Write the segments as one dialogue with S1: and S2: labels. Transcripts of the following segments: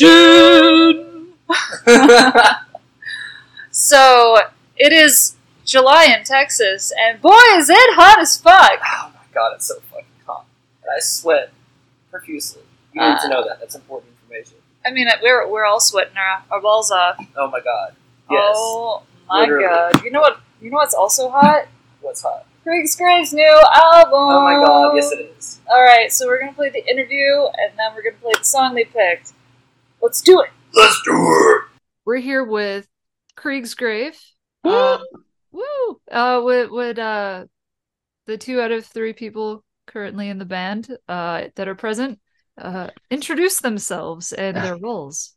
S1: Inception. so it is July in Texas, and boy, is it hot as fuck.
S2: Oh my god, it's so fucking hot. And I sweat profusely. You need to uh. know that. That's important information.
S1: I mean, we're we're all sweating our, our balls off.
S2: Oh my god. Yes.
S1: Oh my
S2: Literally.
S1: god! You know what? You know what's also hot?
S2: What's hot?
S1: Krigsgrav's new album.
S2: Oh my god, yes it is.
S1: All right, so we're gonna play the interview, and then we're gonna play the song they picked. Let's do it.
S2: Let's do it!
S1: We're here with Krigsgrav. Um, woo! Uh, would would uh, the two out of three people currently in the band uh that are present uh introduce themselves and their roles.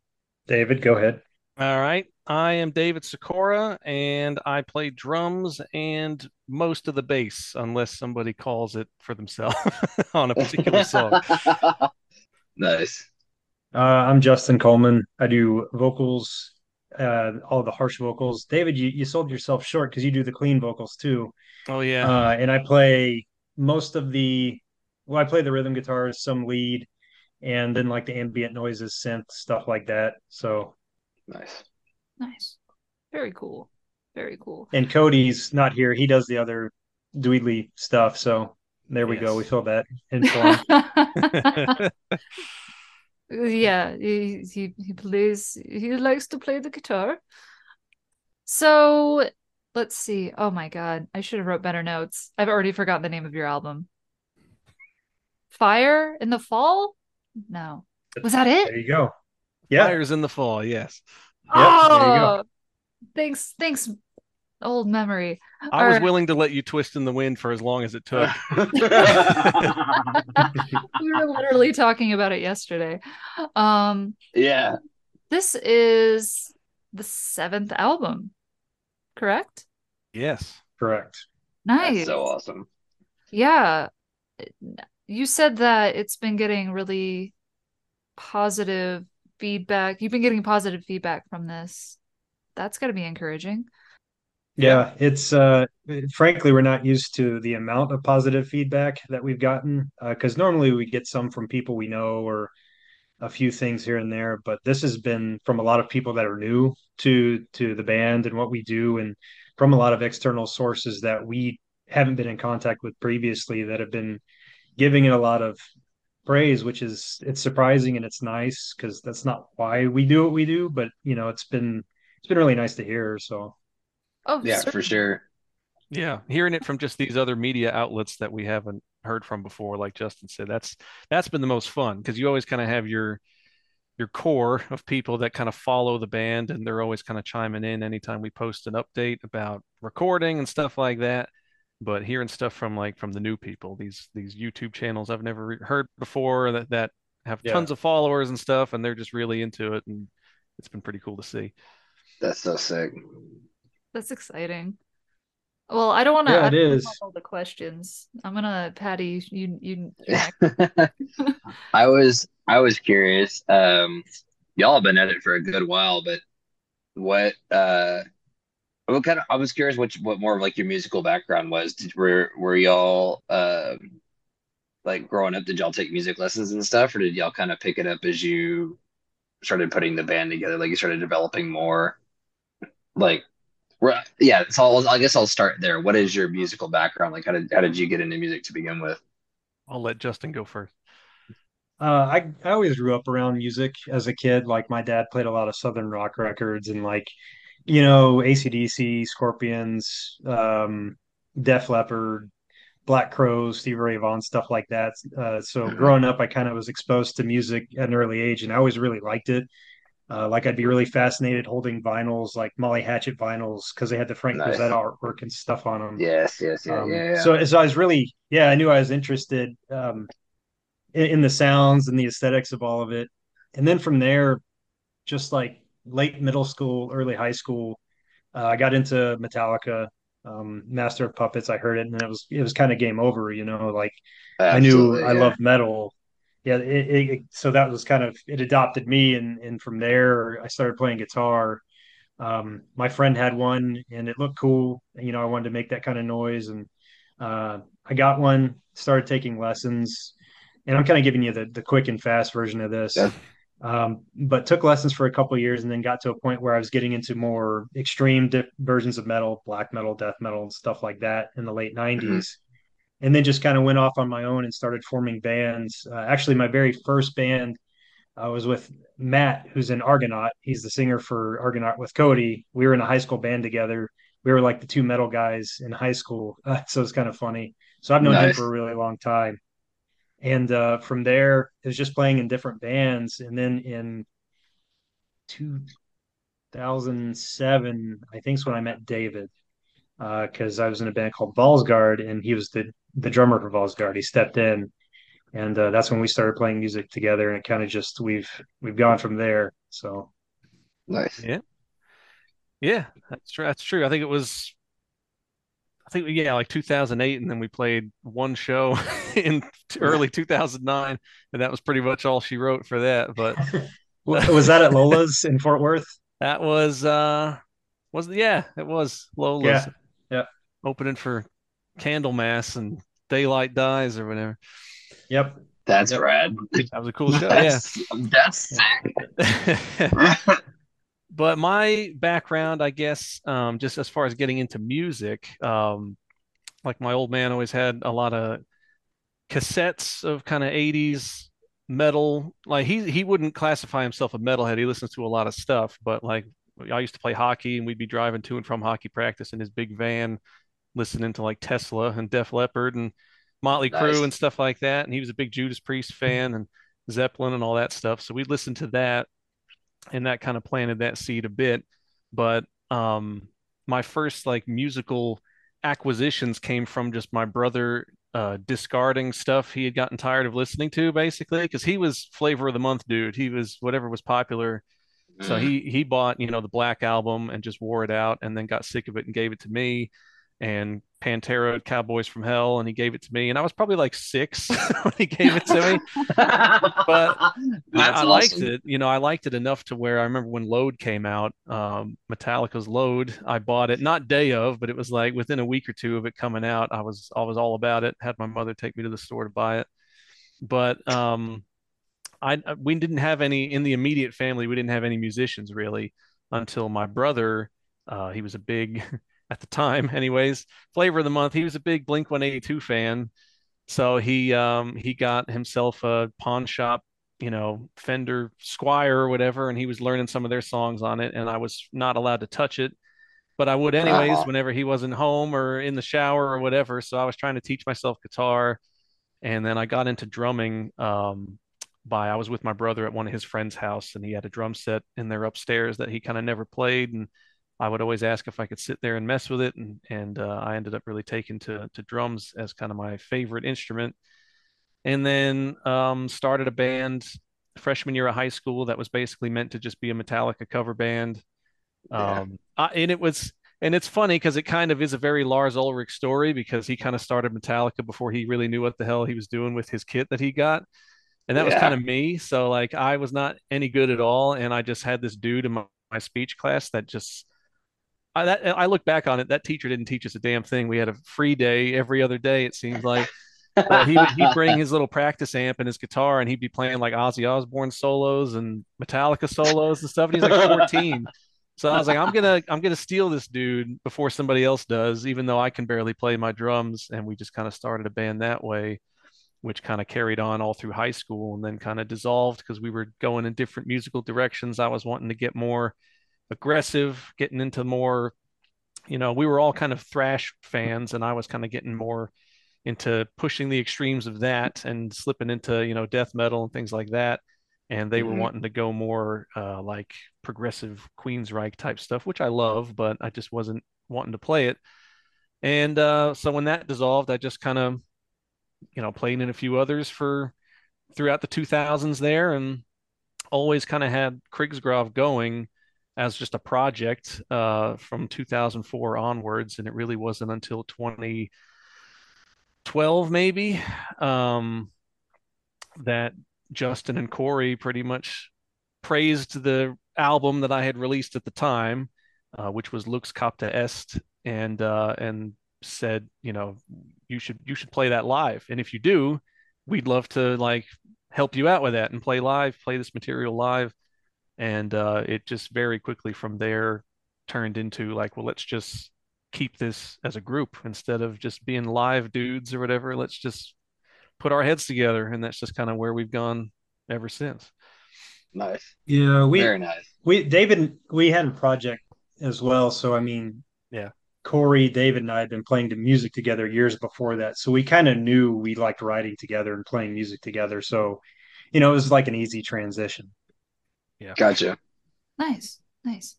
S3: David, go ahead.
S4: All right. I am David Sikora, and I play drums and most of the bass, unless somebody calls it for themselves on a particular song.
S5: nice.
S3: Uh, I'm Justin Coleman. I do vocals, uh, all the harsh vocals. David, you, you sold yourself short because you do the clean vocals too.
S4: Oh yeah.
S3: Uh, and I play most of the, well, I play the rhythm guitars, some lead, and then like the ambient noises, synth, stuff like that. So,
S5: Nice.
S1: Nice, very cool, very cool.
S3: and Cody's not here. He does the other dweedly stuff. So there we go. We feel that in for him.
S1: yeah, he, he he plays. He likes to play the guitar. So let's see. Oh my god, I should have wrote better notes. I've already forgotten the name of your album. Fire in the fall? No, was that it?
S3: there you go. Yeah.
S4: Fires in the fall. Yes.
S3: Yep, there you go.
S1: oh, thanks, thanks, old memory.
S4: I was
S1: Alright.
S4: willing to let you twist in the wind for as long as it took.
S1: We were literally talking about it yesterday. Um,
S5: yeah.
S1: this is the seventh album, correct?
S4: yes.
S3: Correct.
S1: Nice.
S5: That's so awesome.
S1: Yeah. You said that it's been getting really positive feedback. You've been getting positive feedback from this. That's got to be encouraging.
S3: Yeah, it's uh frankly we're not used to the amount of positive feedback that we've gotten because normally we get some from people we know or a few things here and there, but this has been from a lot of people that are new to to the band and what we do and from a lot of external sources that we haven't been in contact with previously that have been giving it a lot of praise, which is it's surprising and it's nice because that's not why we do what we do, but you know, it's been it's been really nice to hear, so
S1: Oh,
S5: Yeah,
S1: certainly.
S5: for sure.
S4: Yeah. Hearing it from just these other media outlets that we haven't heard from before, like Justin said, that's that's been the most fun because you always kind of have your your core of people that kind of follow the band and they're always kind of chiming in anytime we post an update about recording and stuff like that. But hearing stuff from like from the new people, these these YouTube channels I've never heard before that that have
S3: Yeah.
S4: tons of followers and stuff, and they're just really into it, and it's been pretty cool to see.
S5: That's so sick.
S1: That's exciting. Well, I don't want to.
S3: Yeah, it is.
S1: all the questions. I'm gonna, Patty. You, you.
S5: I was I was curious. Um, y'all have been at it for a good while, but what uh, what kind of? I was curious what what more of like your musical background was. Did, were were y'all um like growing up? Did y'all take music lessons and stuff, or did y'all kind of pick it up as you started putting the band together? Like you started developing more. Like, where- yeah. So I'll, I guess I'll start there. What is your musical background? Like, how did how did you get into music to begin with?
S4: I'll let Justin go first.
S3: Uh, I I always grew up around music as a kid. Like my dad played a lot of southern rock records and like, you know, AC/DC, Scorpions, um, Def Leppard, Black Crowes, Stevie Ray Vaughan, stuff like that. Uh, so growing up, I kind of was exposed to music at an early age, and I always really liked it. Uh, like I'd be really fascinated holding vinyls, like Molly Hatchet vinyls, because they had the Frank
S5: Nice.
S3: Frazetta artwork and stuff on them.
S5: Yes, yes, yeah,
S3: Um,
S5: yeah, yeah.
S3: So, so I was really, yeah, I knew I was interested um, in, in the sounds and the aesthetics of all of it. And then from there, just like late middle school, early high school, uh, I got into Metallica, um, Master of Puppets. I heard it, and it was it was kind of game over. You know, like I knew
S5: Absolutely,
S3: I loved metal. Yeah, it, it, so that was kind of it adopted me, and and from there I started playing guitar. Um, my friend had one, and it looked cool. You know, I wanted to make that kind of noise, and uh, I got one. Started taking lessons, and I'm kind of giving you the the quick and fast version of this.
S5: Yeah.
S3: Um, but took lessons for a couple years and then got to a point where I was getting into more extreme versions of metal, black metal, death metal, and stuff like that in the late 90s. And then just kind of went off on my own and started forming bands. Uh, actually, my very first band I was with Matt, who's in Argonaut. He's the singer for Argonaut with Cody. We were in a high school band together. We were like the two metal guys in high school. Uh, so it's kind of funny. So I've known nice. him for a really long time. And uh, from there, it was just playing in different bands. And then in 2007, I think is when I met David, because uh, I was in a band called Valsgard, and he was the the drummer for Valsgard. He stepped in, and uh, that's when we started playing music together and it kind of just we've we've gone from there so.
S5: Nice.
S4: Yeah. Yeah that's true that's true. I think it was i think yeah like 2008 and then we played one show in early 2009 and that was pretty much all she wrote for that but
S3: was that at lola's in fort worth?
S4: That was uh was yeah it was lola's.
S3: Yeah yeah.
S4: Opening for candlemass and daylight dies or whatever
S3: Yep.
S5: That's
S3: yep.
S5: rad.
S4: That was a cool show.
S5: that's,
S4: yeah.
S5: That's sick.
S4: but my background, I guess, um, just as far as getting into music, um, like my old man always had a lot of cassettes of kind of 80s metal. Like he he wouldn't classify himself a metalhead. He listens to a lot of stuff, but like I used to play hockey and we'd be driving to and from hockey practice in his big van, listening to like Tesla and Def Leppard and Motley nice. Crue and stuff like that. And he was a big Judas Priest fan and Zeppelin and all that stuff. So we listened to that, and that kind of planted that seed a bit. But um, my first like musical acquisitions came from just my brother uh, discarding stuff he had gotten tired of listening to, basically, because he was flavor of the month dude. He was whatever was popular. So mm. he he bought you know the Black album and just wore it out, and then got sick of it and gave it to me and Pantera Cowboys from Hell, and he gave it to me, and I was probably like six when he gave it to me. but I, liked it. You know, I liked it enough to where I remember when Load came out, um, Metallica's Load. I bought it not day of, but it was like within a week or two of it coming out. I was I was all about it. Had my mother take me to the store to buy it, but um, I we didn't have any in the immediate family. We didn't have any musicians really until my brother. Uh, he was a big at the time, anyways. Flavor of the month. He was a big Blink 182 fan, so he um, he got himself a pawn shop, you know, Fender Squier or whatever, and he was learning some of their songs on it, and I was not allowed to touch it, but I would anyways uh-huh. whenever he wasn't home or in the shower or whatever. So I was trying to teach myself guitar, and then I got into drumming. Um, by I was with my brother at one of his friends' house, and he had a drum set in there upstairs that he kind of never played, and I would always ask if I could sit there and mess with it, and and uh, I ended up really taking to to drums as kind of my favorite instrument. And then um, started a band freshman year of high school that was basically meant to just be a Metallica cover band. Yeah. Um, I, and it was, and it's funny because it kind of is a very Lars Ulrich story because he kind of started Metallica before he really knew what the hell he was doing with his kit that he got. And that yeah. was kind of me. So like I was not any good at all. And I just had this dude in my, my speech class that just I, that, I look back on it. That teacher didn't teach us a damn thing. We had a free day every other day. It seems like he would he'd bring his little practice amp and his guitar, and he'd be playing like Ozzy Osbourne solos and Metallica solos and stuff. And he's like 14. So I was like, I'm gonna I'm gonna steal this dude before somebody else does, even though I can barely play my drums. And we just kind of started a band that way, which kind of carried on all through high school, and then kind of dissolved because we were going in different musical directions. I was wanting to get more aggressive, getting into more, you know, we were all kind of thrash fans, and I was kind of getting more into pushing the extremes of that and slipping into, you know, death metal and things like that. And they mm-hmm. were wanting to go more uh, like progressive Queensryche type stuff, which I love, but I just wasn't wanting to play it. And uh, so when that dissolved, I just kind of, you know, played in a few others for throughout the 2000s there and always kind of had Krigsgrav going as just a project uh, from 2004 onwards, and it really wasn't until 2012 maybe um, that Justin and Corey pretty much praised the album that I had released at the time, uh, which was Lux Capta Est, and uh, and said, you know, you should you should play that live, and if you do, we'd love to like help you out with that and play live, play this material live. And uh, it just very quickly from there turned into like, well, let's just keep this as a group instead of just being live dudes or whatever. Let's just put our heads together. And that's just kind of where we've gone ever since.
S5: Nice.
S3: Yeah, we
S5: Very nice.
S3: we David we had a project as well. So I mean,
S4: Yeah.
S3: Corey, David, and I had been playing the music together years before that. So we kind of knew we liked writing together and playing music together. So, you know, it was like an easy transition.
S5: Gotcha.
S6: Nice, nice.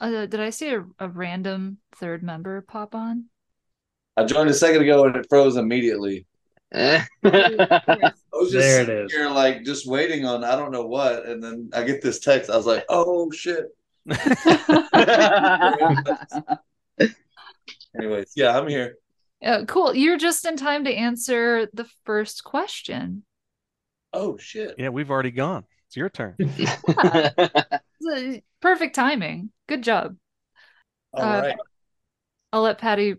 S6: Uh, did I see a, a random third member pop on?
S7: I joined a second ago and it froze immediately.
S5: Eh.
S7: I was just
S3: There it
S7: sitting
S3: is.
S7: here like just waiting on I don't know what, and then I get this text. I was like, "Oh shit!" Anyways, yeah, I'm here.
S6: Uh, cool. You're just in time to answer the first question.
S7: Oh shit!
S4: Yeah, we've already gone. It's your turn.
S6: Uh, Perfect timing. Good job.
S7: All
S6: Uh,
S7: right.
S6: I'll let Patty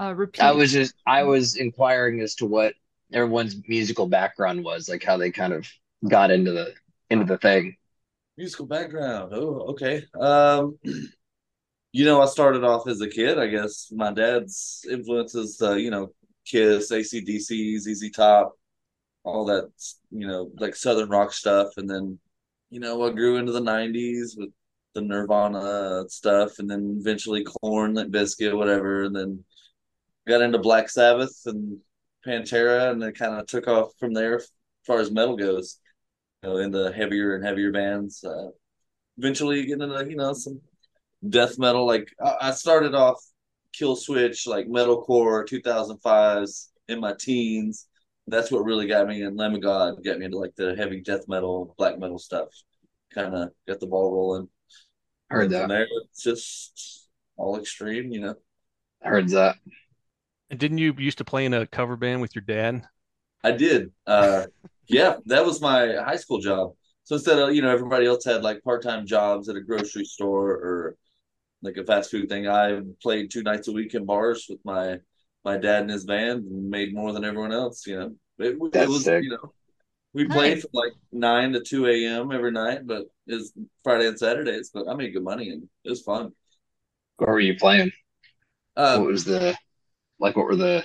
S6: uh, repeat.
S5: I was just I was inquiring as to what everyone's musical background was, like how they kind of got into the into the thing.
S7: Musical background. Oh, okay. Um, you know, I started off as a kid. I guess my dad's influences, uh, you know, Kiss, ACDC, ZZ Top, all that, you know, like Southern rock stuff. And then, you know, I grew into the '90s with the Nirvana stuff, and then eventually Korn like Bizkit whatever. And then got into Black Sabbath and Pantera, and it kind of took off from there as far as metal goes. You know, in the heavier and heavier bands. Uh, eventually getting into you know some death metal. Like I started off Killswitch, like metalcore, 2005s in my teens. That's what really got me, and Lamb of God got me into like the heavy death metal, black metal stuff. Kind of got the ball rolling.
S5: Heard
S7: And
S5: that.
S7: from there, it's just all extreme, you know.
S5: Heard that.
S4: And didn't you used to play in a cover band with your dad?
S7: I did. Uh, yeah, that was my high school job. So instead of, you know, everybody else had like part time jobs at a grocery store or like a fast food thing, I played two nights a week in bars with my my dad and his band and made more than everyone else, you know. It, it was,
S5: sick.
S7: you know, we played from like 9 to 2 a.m. every night, but it's Friday and Saturdays, but I made good money and it was fun.
S5: What were you playing?
S7: Uh,
S5: What was the like? What were the?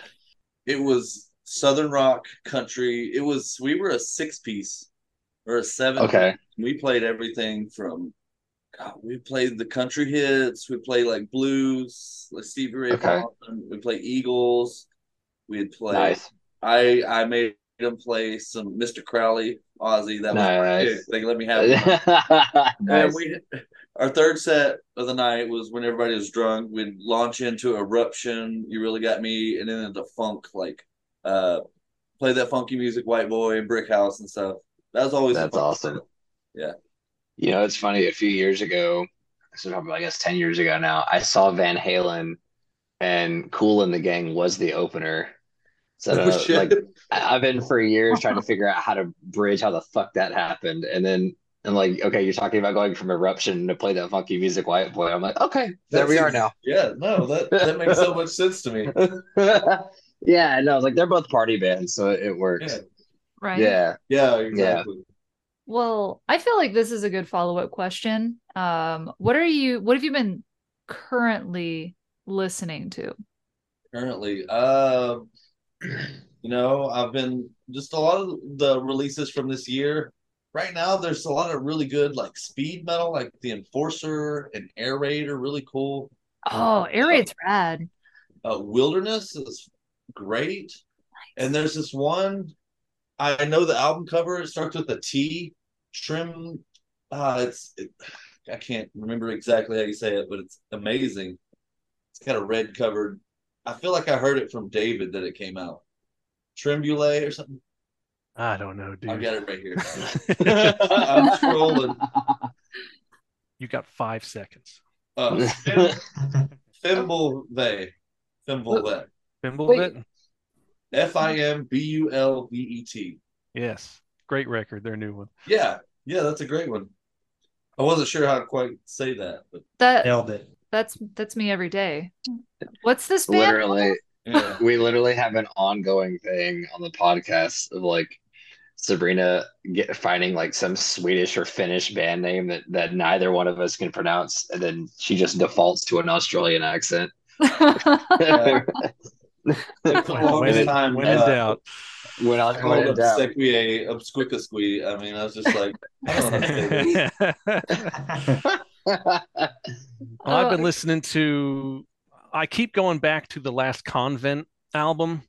S7: it was southern rock country it was we were a six piece or a seven
S5: Okay,
S7: we played everything from God, we played the country hits we played like blues like stevie ray
S5: Okay.
S7: vaughan we played eagles we'd play
S5: nice.
S7: i i made them play some mr crowley ozzy that was
S5: Nice.
S7: it. they let me have it. And we our third set of the night was when everybody was drunk. We'd launch into eruption. You really got me, and then into funk, like uh, play that funky music, White Boy and Brick House and stuff. That was always
S5: That's awesome.
S7: set.
S5: You know, it's funny. A few years ago, so probably I guess ten years ago now, I saw Van Halen, and Kool & the Gang was the opener. So
S7: Oh,
S5: uh, like I- I've been for years trying to figure out how to bridge how the fuck that happened, and then and like okay, you're talking about going from Eruption to play that funky music, White Boy. I'm like, okay, there
S7: That's
S5: we are
S7: ex-
S5: now.
S7: Yeah, no, that that makes so much sense to me.
S5: yeah, no, like they're both party bands, so it, it works.
S7: Yeah,
S6: right?
S5: Yeah.
S7: yeah, exactly.
S6: Well, I feel like this is a good follow-up question. Um, what are you what have you been currently listening to?
S7: Currently, um, you know, I've been just a lot of the releases from this year. Right now, there's a lot of really good like speed metal, like the Enforcer and Air Raid are really cool.
S6: Oh, Air Raid's rad.
S7: uh, Wilderness is great. And there's this one, I know the album cover, it starts with a T, trim. Uh, it's, it, I can't remember exactly how you say it, but it's amazing. It's kind of red covered. I feel like I heard it from David that it came out. Trembule or something.
S4: I don't know, dude.
S7: I've got it right here. I'm scrolling.
S4: You got five seconds.
S7: Uh, Fim- Fimbleve. Fimbleve.
S4: Fimbulvet?
S7: F I M B U L V E T.
S4: Yes. Great record, their new one.
S7: Yeah, yeah, that's a great one. I wasn't sure how to quite say that, but
S6: That
S3: Nailed it.
S6: that's that's me every day. What's this band?
S5: Literally,
S7: yeah.
S5: we literally have an ongoing thing on the podcast of like Sabrina get, finding like some Swedish or Finnish band name that, that neither one of us can pronounce, and then she just defaults to an Australian accent.
S4: when, in,
S7: time,
S4: when in
S7: uh,
S4: doubt.
S5: When I
S7: I
S5: when
S7: called
S5: in
S7: up
S5: doubt.
S7: Sequia Obsquickasqui. I mean, I was just like, I don't know. how to say this.
S4: Well, I've been listening to. I keep going back to the last Convent album.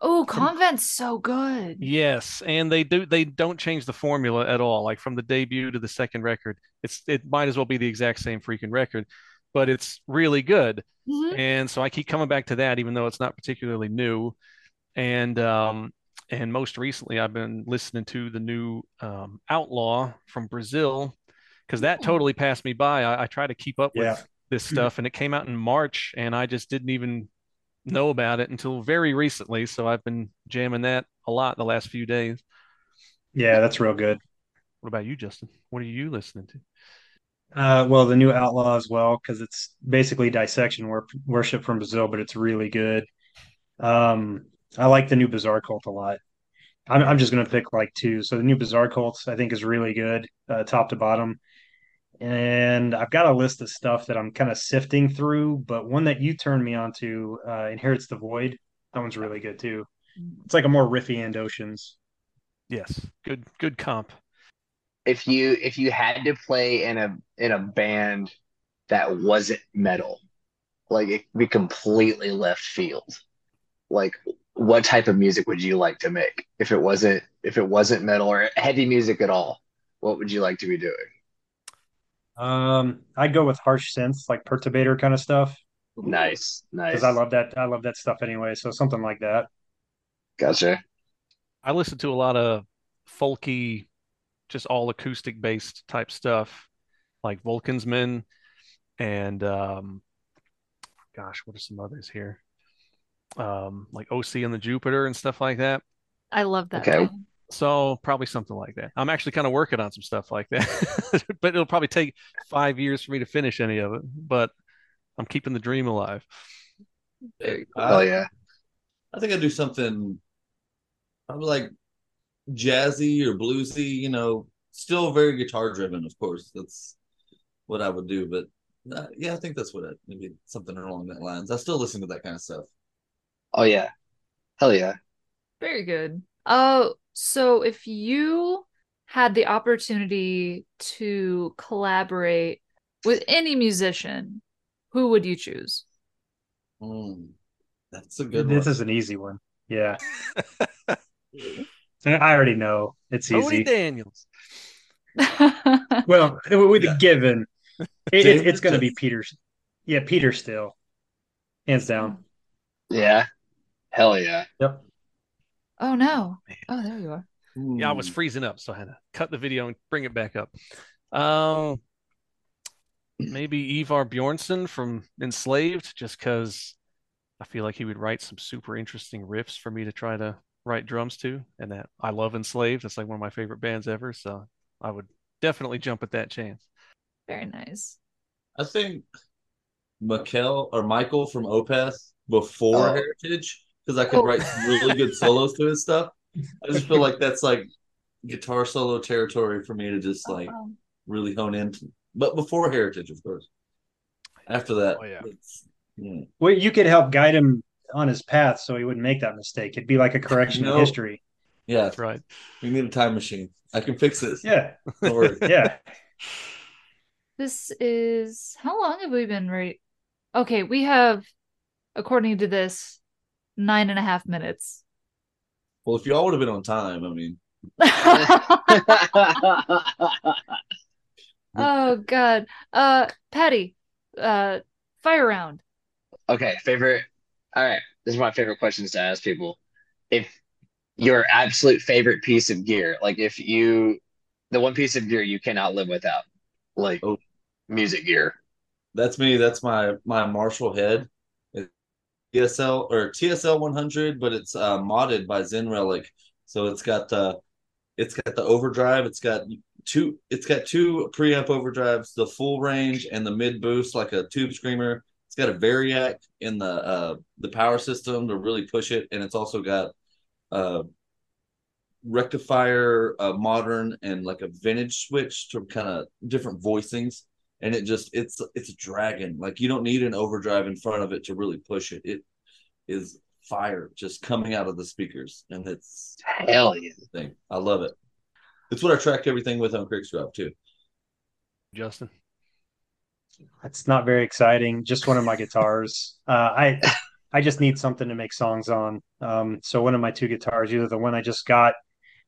S6: oh, Convent's so good.
S4: Yes, and they do. They don't change the formula at all. Like from the debut to the second record, it's it might as well be the exact same freaking record, but it's really good.
S6: Mhm.
S4: And so I keep coming back to that, even though it's not particularly new. And um, and most recently, I've been listening to the new um, Outlaw from Brazil because that
S6: Oh.
S4: totally passed me by. I, I try to keep up with
S3: Yeah.
S4: this stuff, and it came out in March, and I just didn't even know about it until very recently. So I've been jamming that a lot the last few days.
S3: Yeah, that's real good.
S4: What about you, Justin? What are you listening to?
S3: Uh, well, the new Outlaw as well, because it's basically dissection wor- worship from Brazil, but it's really good. Um, I like the new Bizarrekult a lot. I'm, I'm just going to pick like two. So the new Bizarrekult, I think, is really good, uh, top to bottom. And I've got a list of stuff that I'm kind of sifting through, but one that you turned me on to, uh, Inherits the Void. That one's really good too. It's like a more riffy and oceans.
S4: Yes, good good comp.
S5: If you if you had to play in a in a band that wasn't metal, like it could be completely left field. Like what type of music would you like to make if it wasn't if it wasn't metal or heavy music at all? What would you like to be doing?
S3: Um, I'd go with harsh synths, like Perturbator kind of stuff,
S5: Nice, nice.
S3: because I love that. I love that stuff anyway. So something like that.
S5: Gotcha.
S4: I listen to a lot of folky, just all acoustic based type stuff, like Wolcensmen and um, gosh, what are some others here? Um, like Osi and the Jupiter and stuff like that.
S6: I love that.
S5: Okay.
S6: band.
S4: So probably something like that. I'm actually kind of working on some stuff like that, but it'll probably take five years for me to finish any of it. But I'm keeping the dream alive.
S6: Very
S7: I-
S5: Oh yeah.
S7: I think I do something. I'm like jazzy or bluesy. You know, still very guitar driven. Of course, that's what I would do. But uh, yeah, I think that's what I, maybe something along that lines. I still listen to that kind of stuff.
S5: Oh yeah. Hell yeah.
S6: Very good. Oh, so if you had the opportunity to collaborate with any musician, who would you choose?
S7: Mm, that's a good
S3: This
S7: one.
S3: is an easy one. Yeah. I already know it's
S4: Cody
S3: easy.
S4: Daniels.
S3: Well, with
S7: Yeah.
S3: a given, it, it- it's going to be Peter. Yeah, Peter still, hands down.
S5: Yeah. Hell yeah.
S3: Yep.
S6: oh no. Oh, there you are.
S4: Yeah, I was freezing up, so I had to cut the video and bring it back up. Um, maybe Ivar Bjørnson from Enslaved, just because I feel like he would write some super interesting riffs for me to try to write drums to, and that I love Enslaved. It's like one of my favorite bands ever, so I would definitely jump at that chance.
S6: Very nice.
S7: I think Mikael or Michael from Opeth before
S5: Oh.
S7: Heritage because I could
S6: Oh.
S7: write really good solos to his stuff. I just feel like that's like guitar solo territory for me to just like
S6: Um,
S7: really hone into. But before Heritage, of course. After that,
S4: Oh, yeah.
S7: it's, yeah.
S3: Well, you could help guide him on his path so he wouldn't make that mistake. It'd be like a correction
S7: No.
S3: of history.
S7: yeah,
S4: That's right.
S7: we need a time machine. I can fix this.
S3: Yeah, yeah.
S6: This is how long have we been right? Okay, we have, according to this, nine and a half minutes.
S7: Well, if y'all would have been on time, I mean,
S6: oh God. Uh Patty, uh fire round.
S5: Okay, favorite. All right, this is my favorite questions to ask people. If your absolute favorite piece of gear, like if you, the one piece of gear you cannot live without, like
S7: Oh.
S5: music gear.
S7: that's me. That's my my Marshall head. It's TSL or TSL 100, but it's uh, modded by Zen Relic. So it's got the it's got the overdrive. It's got two. It's got two preamp overdrives, the full range and the mid boost, like a tube screamer. It's got a variac in the uh, the power system to really push it, and it's also got uh, rectifier, a modern, and like a vintage switch to kind of different voicings, and it just it's it's a dragon. Like you don't need an overdrive in front of it to really push it. It is fire just coming out of the speakers, and it's
S5: Hell yeah.
S7: thing. I love it. It's what I track everything with on Creeks Drop too.
S4: Justin.
S3: It's not very exciting. Just one of my guitars. Uh, I I just need something to make songs on. Um, so one of my two guitars, either the one I just got,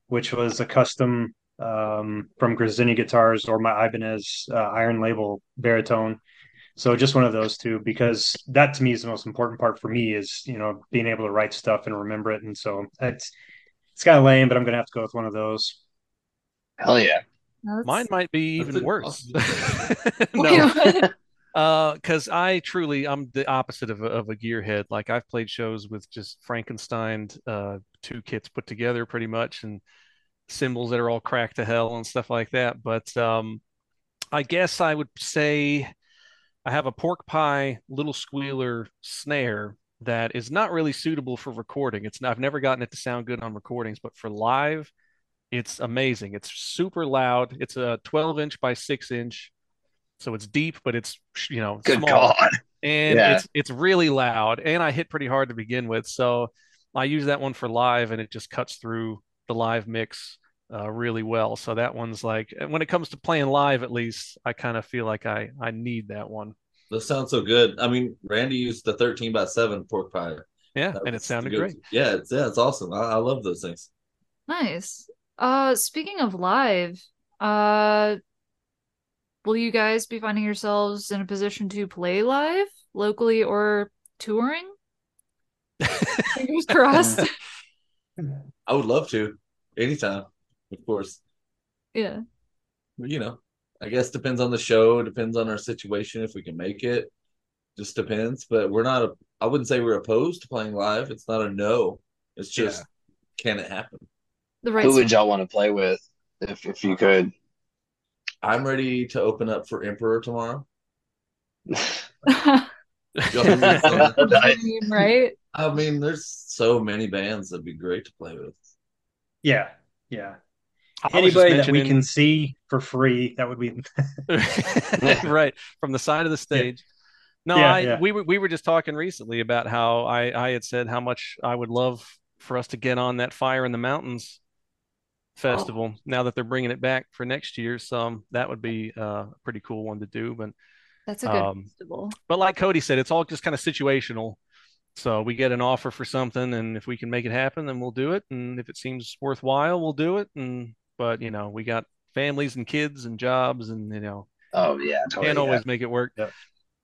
S3: which was a custom um, from Grazini Guitars, or my Ibanez uh, Iron Label baritone. So just one of those two, because that to me is the most important part for me is you know being able to write stuff and remember it. And so it's it's kind of lame, but I'm gonna have to go with one of those.
S5: Hell yeah.
S6: No, that's-
S4: Mine might be even worse. No,
S6: what?
S4: uh, because I truly I'm the opposite of a, of a gearhead. Like I've played shows with just Frankenstein, uh, two kits put together pretty much, and cymbals that are all cracked to hell and stuff like that. But um, I guess I would say I have a pork pie little squealer snare that is not really suitable for recording. It's not, I've never gotten it to sound good on recordings, but for live, it's amazing. It's super loud. It's a 12 inch by six inch, so it's deep, but it's you know
S5: Good
S4: small
S5: God.
S4: and
S5: Yeah.
S4: it's it's really loud and i hit pretty hard to begin with so i use that one for live and it just cuts through the live mix uh, really well so that one's like when it comes to playing live at least i kind of feel like i i need that one
S7: That sounds so good. I mean, Randy used the 13 by 7 pork pie.
S4: yeah
S7: That
S4: and it sounded
S7: the
S4: great.
S7: Yeah, it's yeah, it's awesome. I, I love those things.
S6: Nice. Uh, speaking of live, uh, will you guys be finding yourselves in a position to play live locally or touring? Fingers crossed.
S7: I would love to anytime, of course.
S6: Yeah.
S7: But, you know, I guess depends on the show, depends on our situation if we can make it. Just depends. But we're not. A, I wouldn't say we're opposed to playing live. It's not a no. It's just can it happen?
S6: The right
S5: Who would y'all want to play with if if you could?
S7: I'm ready to open up for Emperor tomorrow.
S6: Dream, right?
S7: I mean, there's so many bands that'd be great to play with.
S3: Yeah, yeah.
S4: I was just
S3: Anybody that we can see for free, that would be
S4: right from the side of the stage. No,
S3: Yeah,
S4: I
S3: yeah.
S4: we were we were just talking recently about how I I had said how much I would love for us to get on that Fire in the Mountains festival now that they're bringing it back for next year. So that would be uh, a pretty cool one to do. But
S6: That's a good
S4: Um,
S6: festival.
S4: but like Cody said, it's all just kind of situational. So we get an offer for something, and if we can make it happen, then we'll do it. And if it seems worthwhile, we'll do it. And but you know, we got families and kids and jobs, and you know,
S5: Oh yeah, totally.
S4: can't
S5: yeah.
S4: always make it work.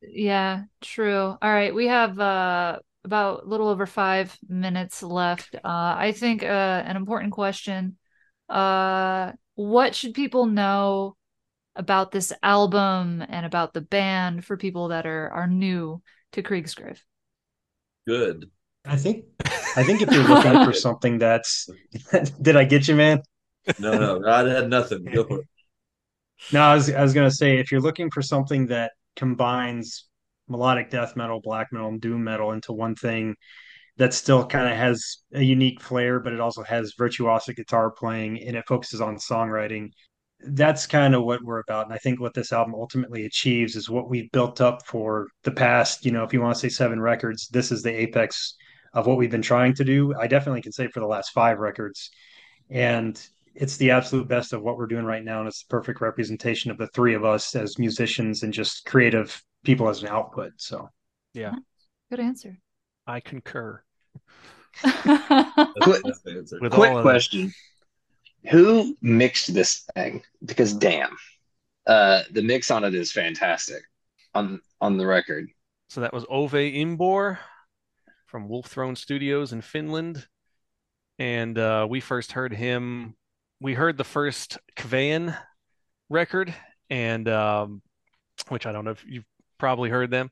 S6: Yeah, true. All right, we have uh about a little over five minutes left. Uh, I think uh, an important question. Uh, what should people know about this album and about the band for people that are are new to Krigsgrav?
S7: Good.
S3: I think I think if you're looking for something that's did I get you, man?
S7: No, no, I had nothing. Go for it.
S3: No, I was I was gonna say if you're looking for something that combines melodic death metal, black metal, and doom metal into one thing that still kind of has a unique flair, but it also has virtuosic guitar playing and it focuses on songwriting. That's kind of what we're about. And I think what this album ultimately achieves is what we've built up for the past, you know, if you want to say seven records, this is the apex of what we've been trying to do. I definitely can say for the last five records. And it's the absolute best of what we're doing right now. And it's the perfect representation of the three of us as musicians and just creative people as an output. So
S4: Yeah,
S6: Good answer.
S4: I concur.
S7: That's
S5: Quick-
S7: that's the answer.
S4: With
S5: Quick
S4: all of that.
S5: question: Who mixed this thing? Because damn, uh, the mix on it is fantastic on on the record.
S4: So that was Ove Imbor from Wolf Throne Studios in Finland. And uh, we first heard him, we heard the first Kvaen record, and um, which I don't know if you've probably heard them,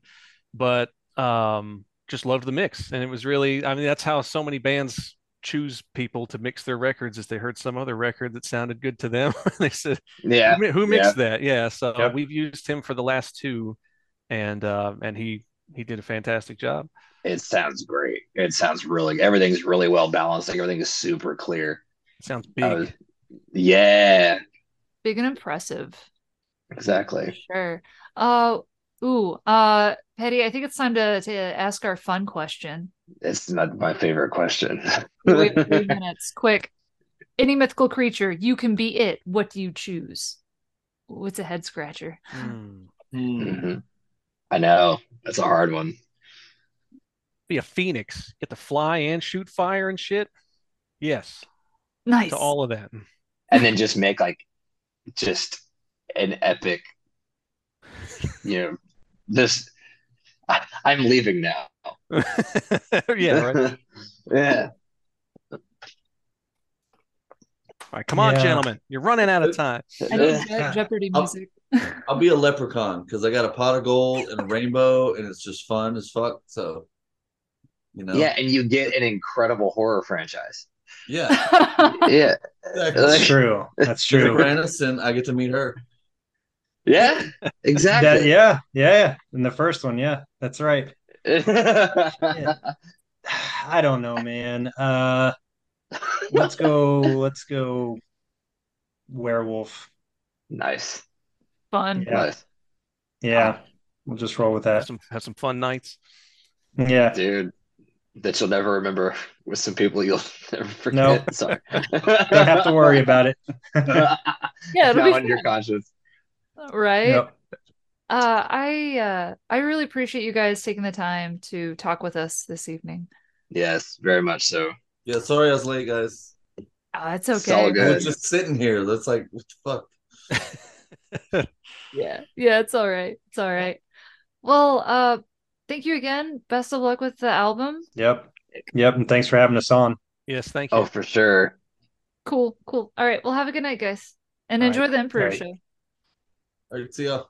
S4: but um, just loved the mix. And it was really, I mean, that's how so many bands choose people to mix their records is they heard some other record that sounded good to them. they said,
S5: Yeah,
S4: who, who mixed that? Yeah. So
S3: Yeah.
S4: we've used him for the last two, and uh, and he he did a fantastic job.
S5: it sounds great. It sounds really. Everything's really well balanced. Like everything is super clear.
S4: Sounds big.
S5: was- yeah,
S1: Big and impressive.
S5: exactly.
S1: Sure. Uh ooh, uh Petty, I think it's time to to ask our fun question.
S5: It's not my favorite question.
S1: We have three minutes. Quick. Any mythical creature, you can be it. What do you choose? What's a head scratcher?
S4: Hmm.
S7: Hmm.
S5: Mhm. I know that's a hard one.
S4: Be a phoenix. Get to fly and shoot fire and shit. Yes,
S1: Nice.
S4: to all of that.
S5: and then just make like just an epic you know this I, i'm leaving now
S4: yeah, right.
S5: yeah
S4: All right, come on,
S3: Yeah.
S4: gentlemen. You're running out of time.
S1: I need
S5: Yeah.
S1: Je- Jeopardy
S7: I'll-
S1: music.
S7: I'll be a leprechaun because I got a pot of gold and a rainbow, and it's just fun as fuck. So, you know,
S5: yeah and you get an incredible horror franchise
S7: yeah.
S5: yeah
S7: Exactly.
S3: That's true. That's true.
S7: Jennifer Aniston, I get to meet her.
S5: Yeah
S3: That,
S5: exactly
S3: yeah, yeah, yeah. In the first one, yeah, that's right. I don't know, man. Uh, let's go. Let's go. Werewolf.
S5: nice
S1: Fun.
S3: Yeah.
S5: nice
S3: Yeah, we'll just roll with
S4: Have
S3: that.
S4: some have some fun nights.
S3: Yeah,
S5: dude that you'll never remember with some people you'll never forget
S3: No.
S5: sorry
S3: don't have to worry about it.
S1: Yeah, it'll
S5: now
S1: be
S5: on your conscience
S1: Right?
S3: Yep.
S1: Uh I uh I really appreciate you guys taking the time to talk with us this evening.
S5: yes very much so
S7: Yeah, sorry I was late, guys.
S1: Oh, it's
S5: It's
S1: okay.
S5: all
S7: I
S5: good.
S7: was just sitting here. That's like, what the fuck?
S1: Yeah. Yeah, it's all right. It's all right. Well, uh thank you again. Best of luck with the album.
S3: Yep. Yep. And thanks for having us on.
S4: Yes, thank you.
S5: oh for sure
S1: Cool, cool. All right. Well, have a good night, guys. And
S4: All right.
S1: enjoy the Emperor
S3: All right.
S1: show.
S7: All right, see ya.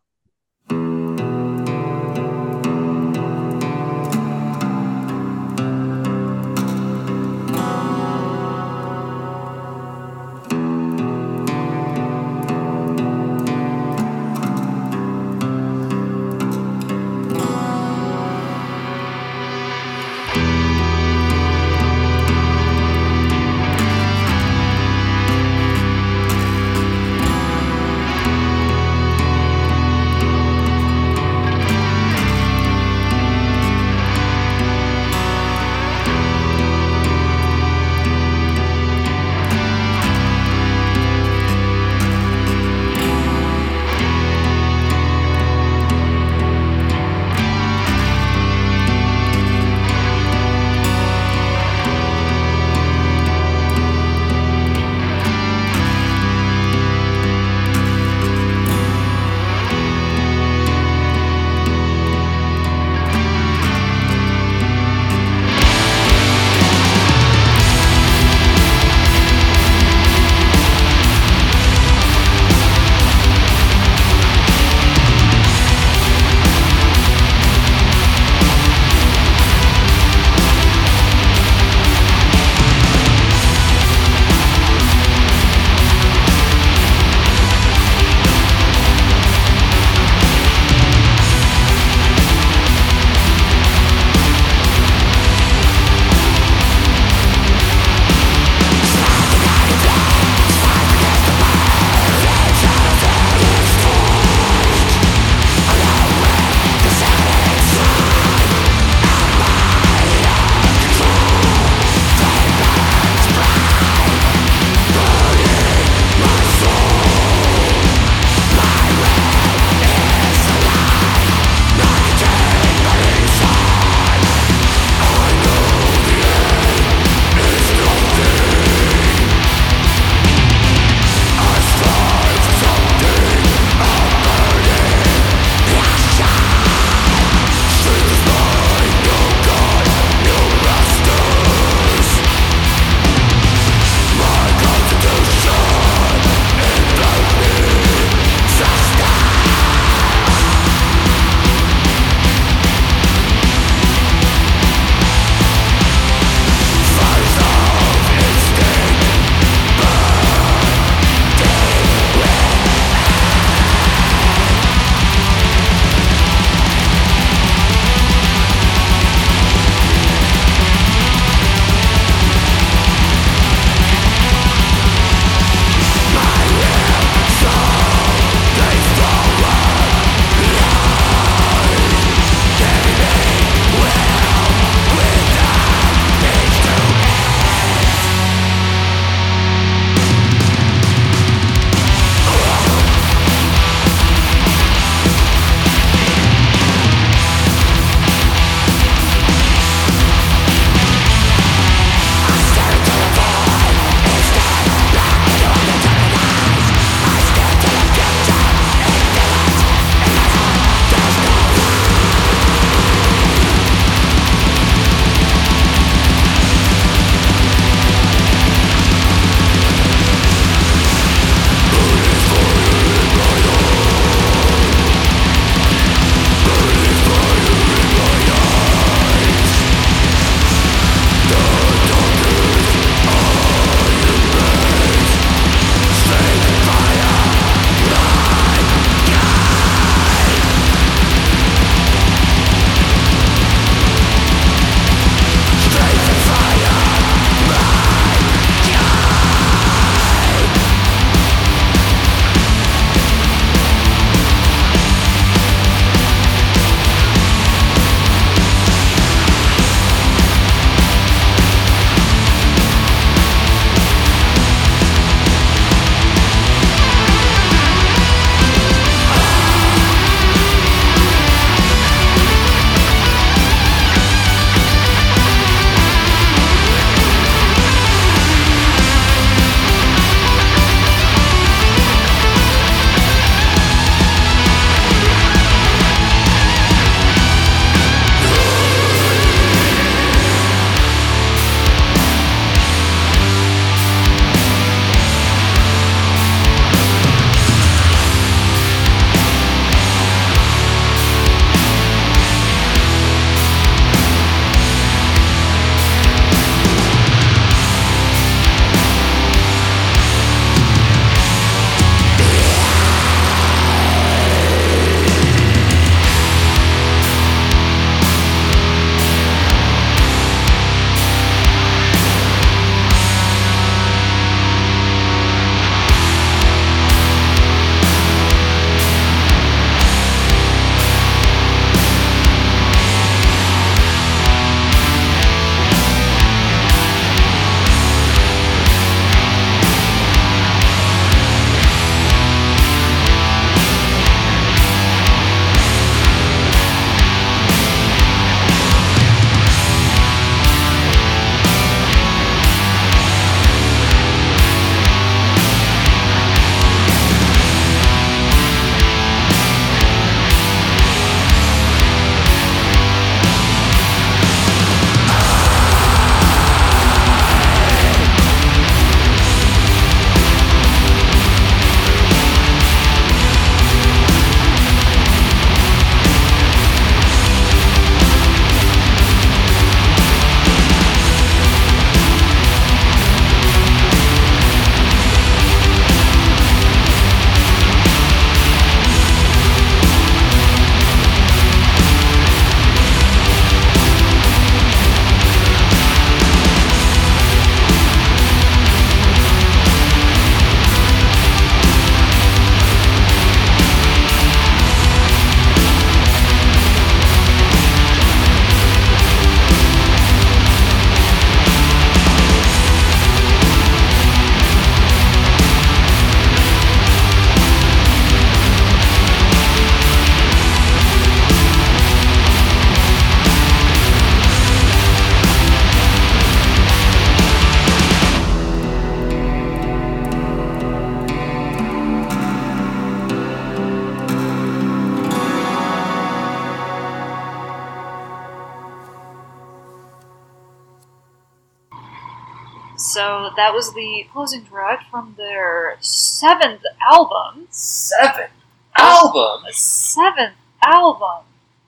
S1: That was the closing track from their seventh album.
S2: Seven album.
S1: Seventh album.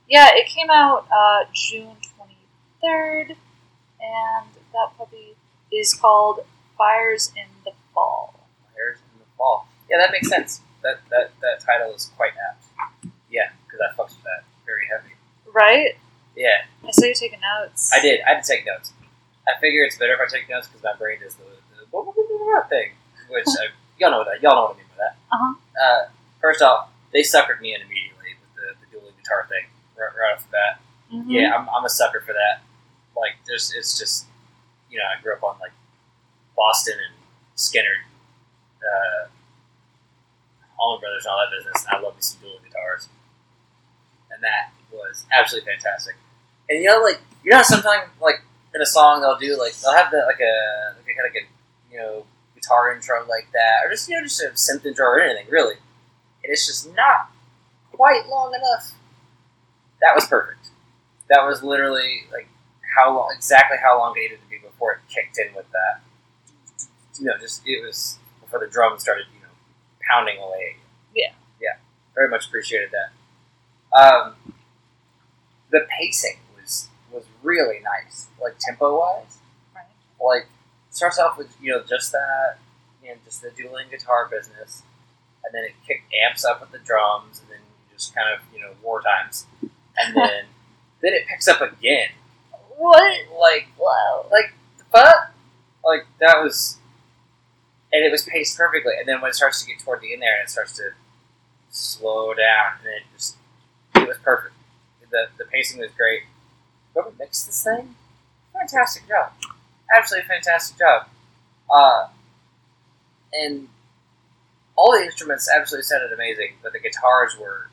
S1: Yeah, it came out uh, June twenty third, and that puppy is called Fires in the Fall.
S2: Fires in the fall. Yeah, that makes sense. That that that title is quite apt. Yeah, because I fucks with that very heavy.
S1: Right?
S2: Yeah,
S1: I saw you taking notes.
S2: I did. I had to take notes. I figure it's better if I take notes because my brain is the, the blah, blah, blah, blah, thing, which I, y'all know what that y'all know what I mean by that.
S1: Uh-huh.
S2: Uh, first off, they suckered me in immediately with the, the dueling guitar thing right, right off the bat.
S1: Mhm.
S2: Yeah, I'm, I'm a sucker for that. Like, there's it's just you know I grew up on like Boston and Skynyrd, uh, Allman Brothers, and all that business. And I love me some dueling guitars, and that was absolutely fantastic. And you know, like you know, sometimes like in a song they'll do like they'll have the, like a like a kind of like know guitar intro like that, or just you know just a synth intro or anything really, and it's just not quite long enough. That was perfect. That was literally like how long, exactly how long it needed to be before it kicked in with that. You know, just it was before the drums started, you know, pounding away.
S1: Yeah.
S2: yeah, very much appreciated that. Um, the pacing was was really nice, like tempo wise.
S1: Right.
S2: Like starts off with you know just that, you know, just the dueling guitar business, and then it kick amps up with the drums, and then just kind of you know war times, and then then it picks up again.
S1: What?
S2: Like wow, like the fuck, like that was, and it was paced perfectly. And then when it starts to get toward the end there, and it starts to slow down, and it just it was perfect. The the pacing was great. Whoever mixed this thing, fantastic job, absolutely fantastic job. Uh, and all the instruments absolutely sounded amazing, but the guitars were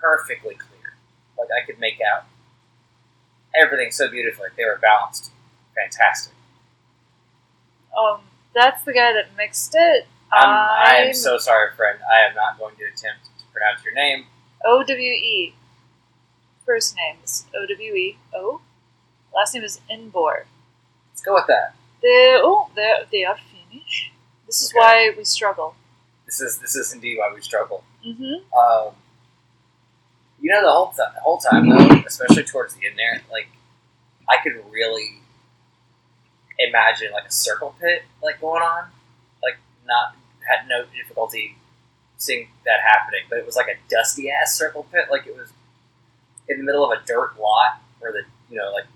S2: perfectly clear. Like I could make out everything so beautifully. They were balanced, fantastic.
S1: Um, that's the guy that mixed it.
S2: I'm, I am so sorry, friend. I am not going to attempt to pronounce your name.
S1: O W E. First name is O W E O. Last name is Inbor.
S2: Let's go with that.
S1: They're, oh they they are Finnish. This is
S2: Okay.
S1: why we struggle.
S2: This is this is indeed why we struggle.
S1: Mm-hmm.
S2: Um, you know, the whole time, the whole time though, especially towards the end there, like I could really imagine like a circle pit like going on. Like not had no difficulty seeing that happening, but it was like a dusty ass circle pit. Like it was in the middle of a dirt lot, or the you know like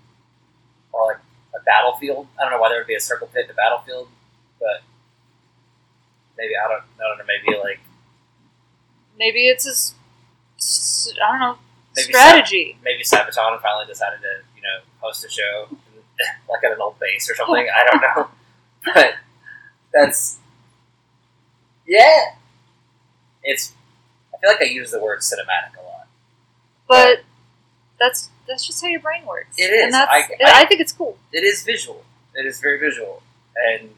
S2: or like a battlefield. I don't know why there would be a circle pit in the battlefield, but maybe I don't I don't know. Maybe like
S1: Maybe it's his s- I don't know
S2: Maybe
S1: strategy.
S2: maybe Sabaton finally decided to, you know, host a show like at an old base or something. I don't know, but that's yeah. It's. I feel like I use the word cinematic a lot.
S1: But that's that's just how your brain works.
S2: It is.
S1: And that's,
S2: I-
S1: I,
S2: I-
S1: think it's cool.
S2: It is visual. It is very visual, and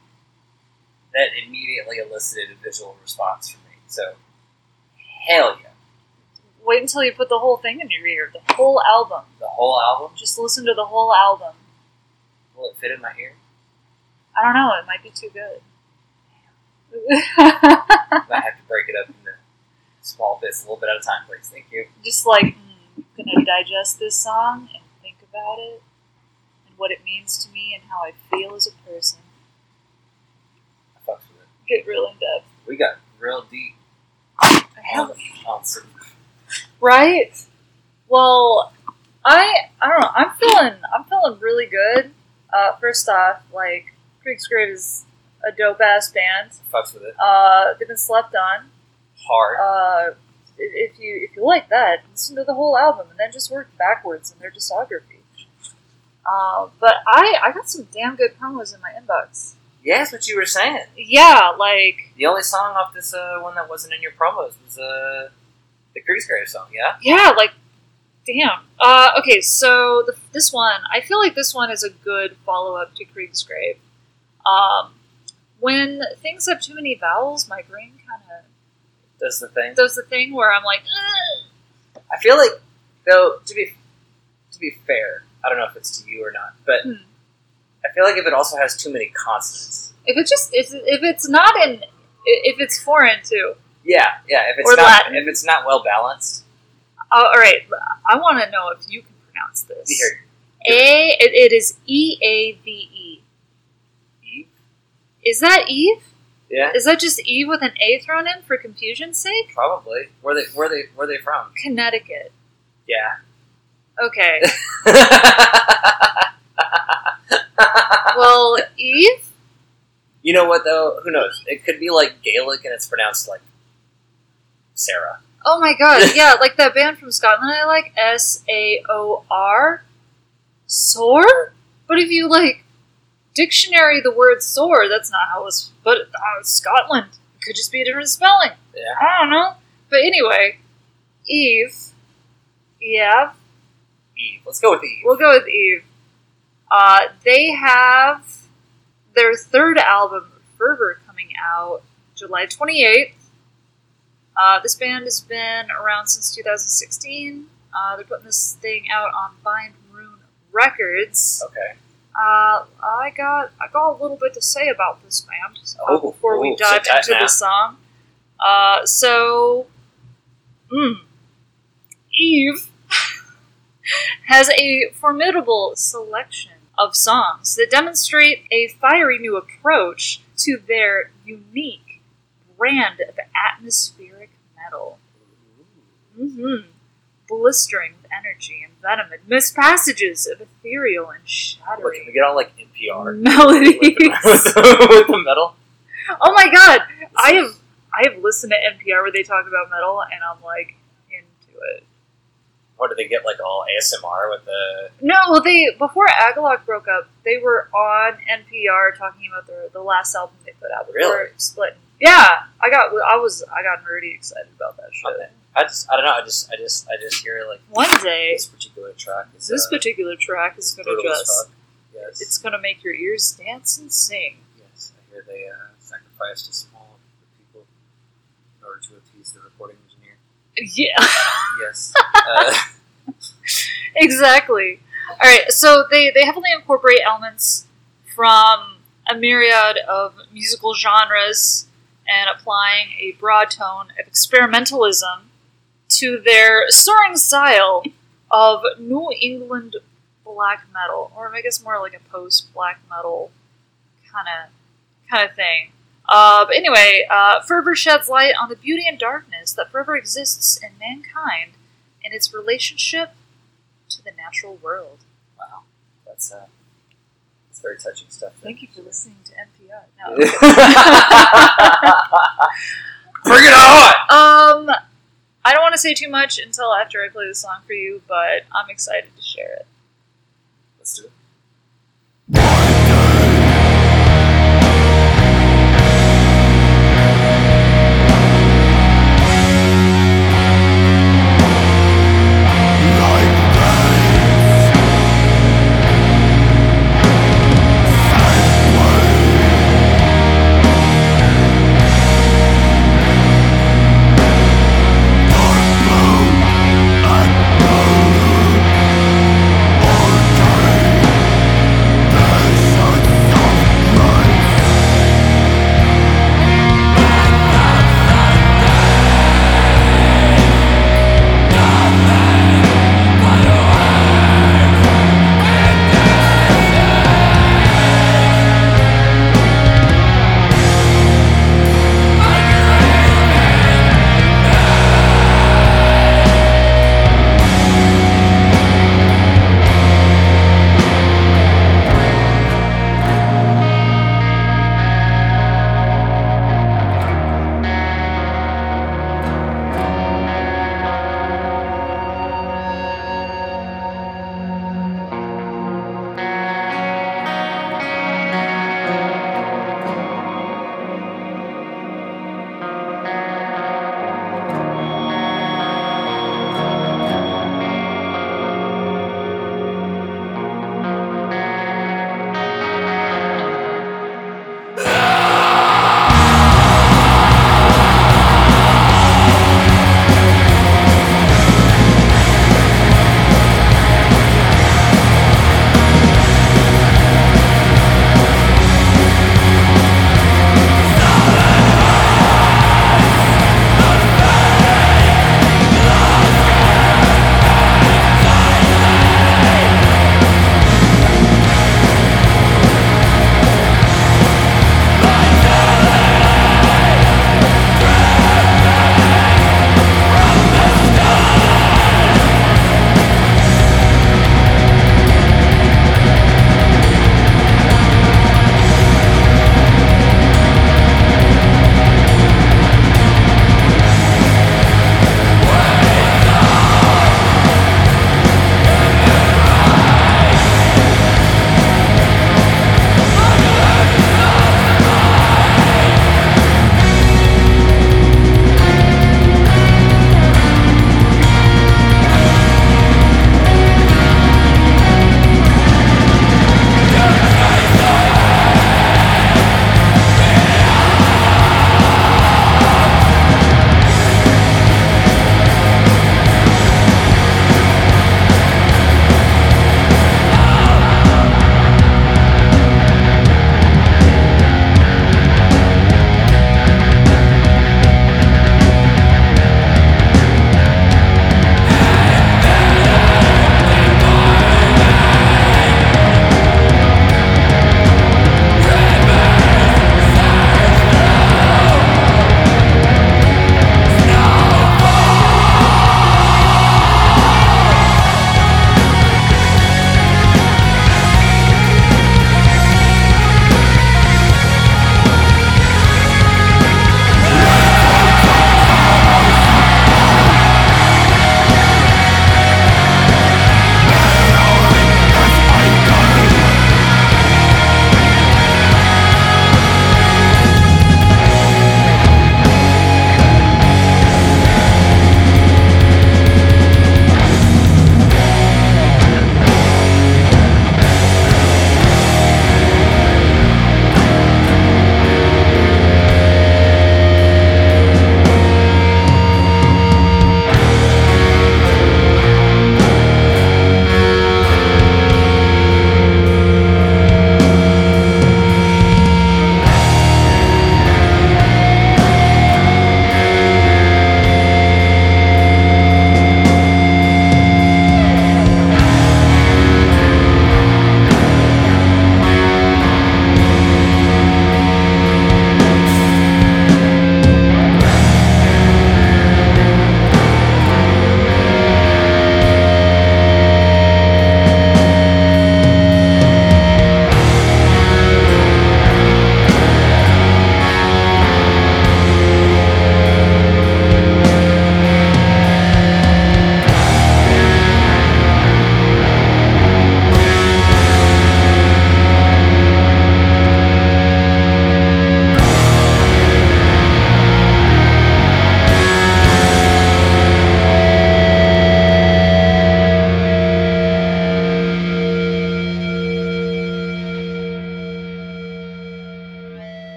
S2: that immediately elicited a visual response from me. So, hell yeah,
S1: Wait until you put the whole thing in your ear, the whole album.
S2: the whole album.
S1: Just listen to the whole album.
S2: Will it fit in my ear?
S1: I don't know. It might be too good.
S2: I have to break it up into small bits, a little bit at a time, please. Thank you.
S1: Just like mm, gonna digest this song and think about it and what it means to me and how I feel as a person.
S2: I fucks with it.
S1: Get real in depth.
S2: We got real deep
S1: I
S2: on, on some
S1: Right? Well, I I don't know. I'm feeling I'm feeling really good. Uh, first off, like Krigsgrav is a dope ass band.
S2: fucks with it
S1: Uh, they've been slept on.
S2: hard.
S1: Uh, if if you if you like that, listen to the whole album and then just work backwards in their discography. Uh, but I I got some damn good promos in my inbox.
S2: yeah, that's what you were saying.
S1: Yeah, like
S2: The only song off this uh, one that wasn't in your promos was uh, the Krigsgrav song. Yeah,
S1: Yeah, like, damn. Uh, okay, so the, this one, I feel like this one is a good follow up to Krigsgrav. Um, when things have too many vowels, my brain kind of
S2: that's the thing.
S1: does the thing where I'm like, "Ugh."
S2: I feel like though to be to be fair, I don't know if it's to you or not, but
S1: Hmm.
S2: I feel like if it also has too many consonants.
S1: If it just if, if it's not in if it's foreign too.
S2: Yeah, yeah. If it's
S1: Or
S2: not
S1: Latin.
S2: if it's not well balanced,
S1: Uh, all right, I want to know if you can pronounce this.
S2: here,
S1: A. It, it is E A V E.
S2: Eve.
S1: Is that Eve?
S2: Yeah,
S1: Is that just Eve with an A thrown in for confusion's sake?
S2: probably. Where they where they where they from?
S1: Connecticut.
S2: Yeah.
S1: Okay. well, Eve.
S2: you know what though? Who knows? It could be like Gaelic and it's pronounced like Sarah.
S1: Oh my god, yeah, like that band from Scotland I like, S A O R. Soar? But if you like dictionary the word soar, that's not how it's but uh, Scotland. It could just be a different spelling.
S2: Yeah.
S1: I don't know. But anyway, Eve. Yeah,
S2: Eve. Let's go with Eve.
S1: we'll go with Eve. Uh, they have their third album, Fervor, coming out July 28th. Uh, this band has been around since 2016. Uh, they're putting this thing out on Bind Rune Records.
S2: Okay.
S1: Uh, I got I got a little bit to say about this band uh,
S2: Oh,
S1: before we
S2: oh,
S1: dive
S2: tight
S1: into
S2: now.
S1: the song. Uh, so, mm, Eve has a formidable selection of songs that demonstrate a fiery new approach to their unique brand of atmospheric metal. hmm Blistering with energy and venom and amidst passages of ethereal and
S2: Look,
S1: shattering
S2: can we get on like NPR
S1: melodies.
S2: with the, with the metal?
S1: oh my god, I have I have listened to NPR where they talk about metal, and I'm like into it.
S2: Or do they get like all ASMR with the?
S1: No, well, they before Agalloch broke up, they were on NPR talking about their the last album they put out before
S2: Really?
S1: splitting. Yeah, I got I was I got really excited about that shit.
S2: Okay. I just I don't know. I just I just I just hear like
S1: One day,
S2: this particular track. Is,
S1: this
S2: uh,
S1: particular track is going to just
S2: yes.
S1: it's going to make your ears dance and sing.
S2: yes. I hear they uh, sacrificed a small group of people in order to appease the recording engineer.
S1: Yeah.
S2: Yes. uh,
S1: exactly. All right, so they they heavily incorporate elements from a myriad of musical genres and applying a broad tone of experimentalism to their soaring style of New England black metal, or I guess more like a post black metal kind of kind of thing. Uh, but anyway, uh, Fervor sheds light on the beauty and darkness that forever exists in mankind and its relationship to the natural world.
S2: wow. That's uh. That's very touching stuff.
S1: Thank you for listening to NPR.
S2: Bring it on!
S1: um, I don't want to say too much until after I play the song for you, but I'm excited to share it.
S2: Let's do it.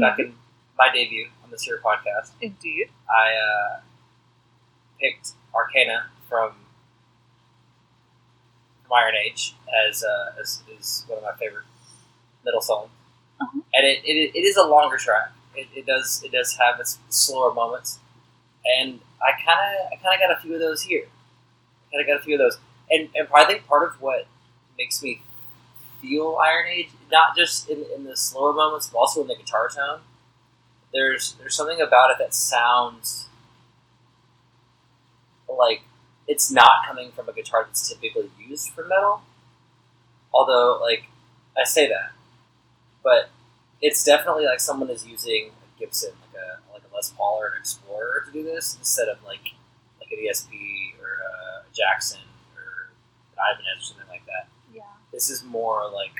S2: Back in my debut on this here podcast,
S1: indeed.
S2: I uh, picked Arcana from, from Iron Age as, uh, as is one of my favorite middle songs,
S1: Uh-huh.
S2: and it, it, it is a longer track. It, it does it does have its slower moments, and I kind of I kind of got a few of those here. Kind of got a few of those, and and I think part of what makes me feel Iron Age, not just in, in the slower moments, but also in the guitar tone. There's there's something about it that sounds like it's not coming from a guitar that's typically used for metal. Although, like, I say that, but it's definitely like someone is using a Gibson, like a like a Les Paul or an Explorer, to do this instead of like like an ESP or a Jackson or an Ibanez or something. This is more like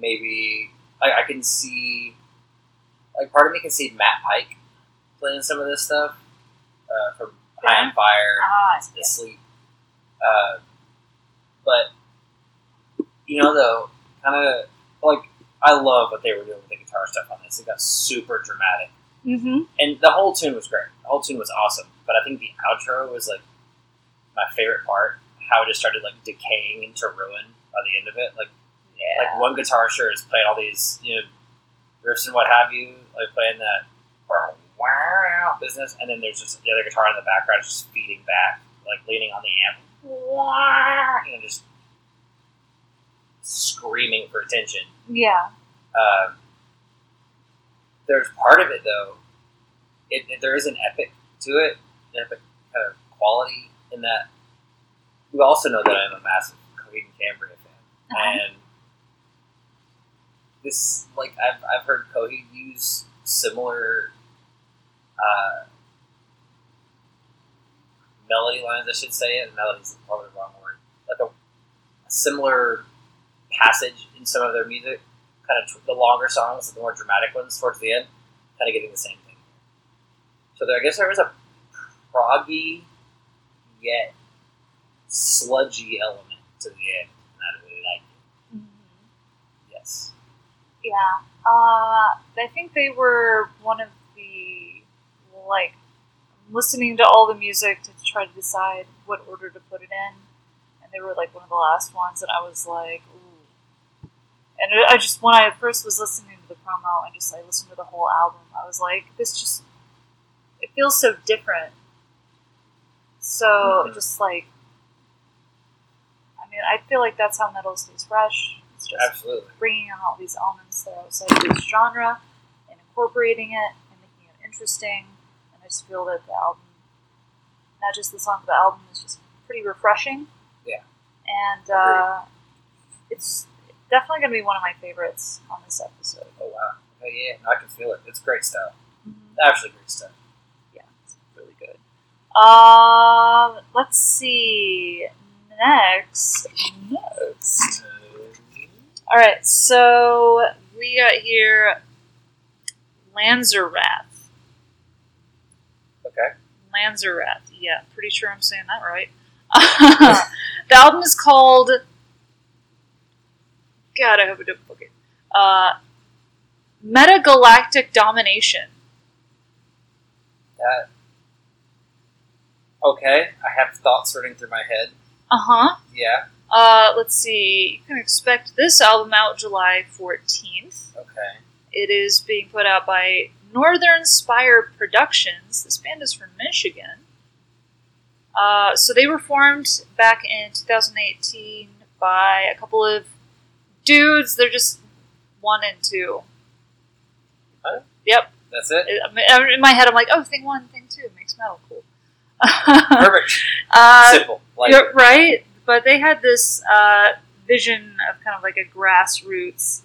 S2: maybe I, I can see like part of me can see Matt Pike playing some of this stuff uh, from High on Fire
S1: Ah,
S2: and
S1: yeah.
S2: Sleep. Uh, but you know though, kind of like I love what they were doing with the guitar stuff on this. It got super dramatic,
S1: Mm-hmm.
S2: and the whole tune was great. The whole tune was awesome. But I think the outro was like my favorite part. How it just started like decaying into ruin by the end of it. Like
S1: Yeah.
S2: like one guitar sure is playing all these you know riffs and what have you, like playing that wow business, and then there's just the other guitar in the background just feeding back, like leaning on the amp, you know, just screaming for attention.
S1: yeah.
S2: Um, there's part of it though. It, it- there is an epic to it, an epic kind of quality in that. We also know that I'm a massive and Cambria fan,
S1: Uh-huh.
S2: and this like I've I've heard Coheed use similar uh, melody lines. I should say it. Melody's probably the wrong word. Like a, a similar passage in some of their music kind of the longer songs, the more dramatic ones towards the end, kind of getting the same thing. So there, I guess there was a proggy yet sludgy element to the end, and I really like it.
S1: Mhm.
S2: Yes.
S1: Yeah. Uh, I think they were one of the like listening to all the music to try to decide what order to put it in, and they were like one of the last ones, and I was like, ooh. And I just when I first was listening to the promo and just I listened to the whole album, I was like, this just it feels so different. So
S2: Mhm.
S1: just like, mean, I feel like that's how metal stays fresh. It's just
S2: Absolutely.
S1: bringing in all these elements that are outside of this genre and incorporating it and making it interesting. And I just feel that the album, not just the song, but the album is just pretty refreshing.
S2: Yeah.
S1: And uh, it's definitely going to be one of my favorites on this episode.
S2: Oh wow. Oh yeah, I can feel it. It's great stuff.
S1: Mhm.
S2: Absolutely great stuff.
S1: Yeah, it's really good. Um, let's see. Next, next. All right, so we got here Lanzerath.
S2: Okay.
S1: Lanzerath. Yeah, pretty sure I'm saying that right. the album is called. God, I hope I don't book it. Uh, Metagalactic Domination.
S2: That. Okay, I have thoughts running through my head.
S1: Uh huh.
S2: Yeah.
S1: Uh, let's see. You can expect this album out July 14th.
S2: Okay.
S1: It is being put out by Northern Spire Productions. This band is from Michigan. Uh, so they were formed back in 2018 by a couple of dudes. They're just one and two. Huh? Yep.
S2: That's it.
S1: In my head, I'm like, oh, thing one, thing two makes metal cool.
S2: Perfect.
S1: uh,
S2: Simple. Like
S1: right, but they had this uh, vision of kind of like a grassroots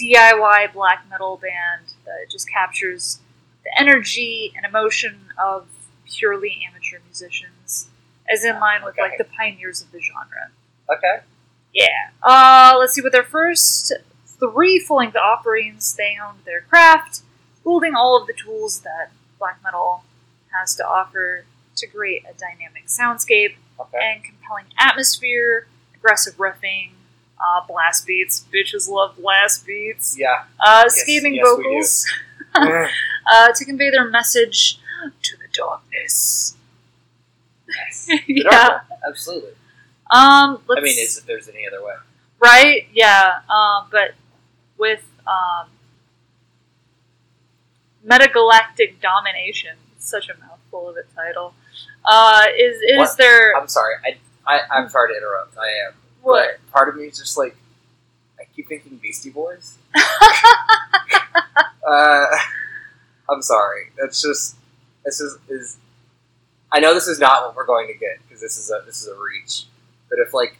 S1: DIY black metal band that just captures the energy and emotion of purely amateur musicians, as in line with like the pioneers of the genre.
S2: okay.
S1: Yeah. Uh, let's see. With their first three full-length offerings, they owned their craft, wielding all of the tools that black metal has to offer to create a dynamic soundscape
S2: Okay.
S1: and compelling atmosphere, aggressive riffing, uh, blast beats. Bitches love blast beats.
S2: Yeah.
S1: Uh,
S2: Yes,
S1: scathing
S2: yes,
S1: vocals uh, to convey their message to the darkness.
S2: Nice.
S1: yeah.
S2: Absolutely.
S1: Um. Let's,
S2: I mean, is if there's any other way.
S1: right? Yeah. Um. But with um, metagalactic domination, such a mouthful of a title. Uh, is is
S2: What?
S1: there
S2: I'm sorry. I, I I'm sorry to interrupt. I am.
S1: what?
S2: But part of me is just like, I keep thinking Beastie Boys. Uh, I'm sorry. That's just this is is. I know this is not what we're going to get because this is a this is a reach. But if like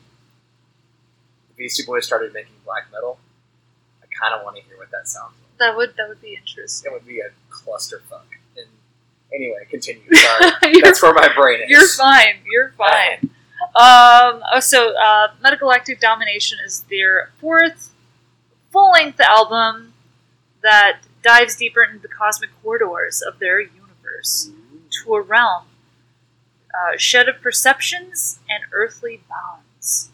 S2: the Beastie Boys started making black metal, I kind of want to hear what that sounds like.
S1: That would that would be interesting.
S2: It would be a clusterfuck. Anyway, continue. Sorry, that's where my brain is.
S1: You're fine. You're fine. Um, oh, so uh, Metagalactic Domination is their fourth full-length album that dives deeper into the cosmic corridors of their universe to a realm uh, shed of perceptions and earthly bonds.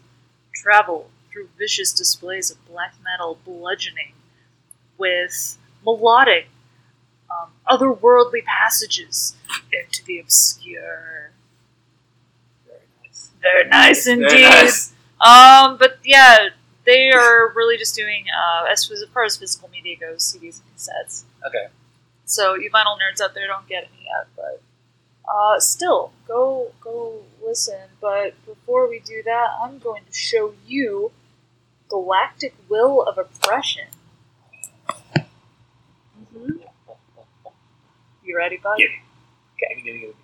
S1: Travel through vicious displays of black metal bludgeoning with melodic, um, otherworldly passages into the obscure.
S2: Very nice.
S1: Very nice
S2: Very
S1: indeed.
S2: nice.
S1: Um, but yeah, they are really just doing uh, as, as far as physical media goes, CDs and cassettes.
S2: Okay.
S1: So you vinyl nerds out there don't get any yet, but uh, still go go listen. But before we do that, I'm going to show you Galactic Will of Oppression. hmm You ready, bud?
S2: Yeah. Okay.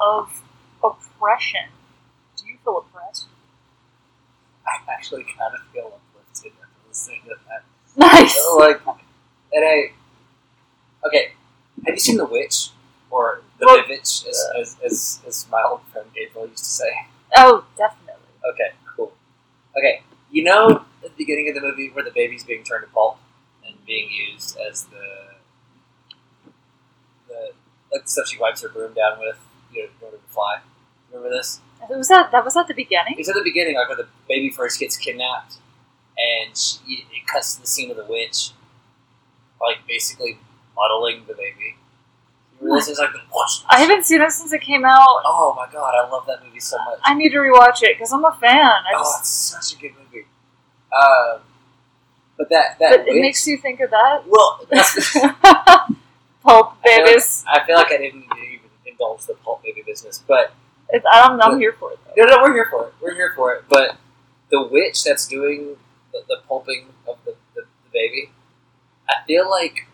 S1: Of Oppression. Do you feel oppressed?
S2: I actually kind of feel uplifted after listening to that.
S1: Nice.
S2: So, like, and I. Okay, have you seen The Witch? Or The
S1: Well,
S2: Vivitch, as, as, as, as my old friend Gabriel used to say.
S1: Oh, definitely.
S2: Okay, cool. Okay, you know at the beginning of the movie where the baby's being turned to pulp and being used as the the like the stuff she wipes her broom down with, you know, to fly. Remember this?
S1: Was that that was at the beginning?
S2: It's at the beginning, like when the baby first gets kidnapped, and she, it cuts to the scene of the witch, like basically muddling the baby. You realize it's like the
S1: I haven't seen it since it came out.
S2: Oh my god, I love that movie so much.
S1: I need to rewatch it because I'm a fan. I
S2: oh,
S1: just,
S2: it's such a good movie. Um, but that that
S1: but it makes you think of that.
S2: well, that's,
S1: Pulp
S2: I feel, like,
S1: babies.
S2: I feel like I didn't indulge the pulp baby business, but
S1: It's, I'm, I'm here for it though.
S2: no, no, we're here for it. We're here for it. But the witch that's doing the, the pulping of the, the, the baby, I feel like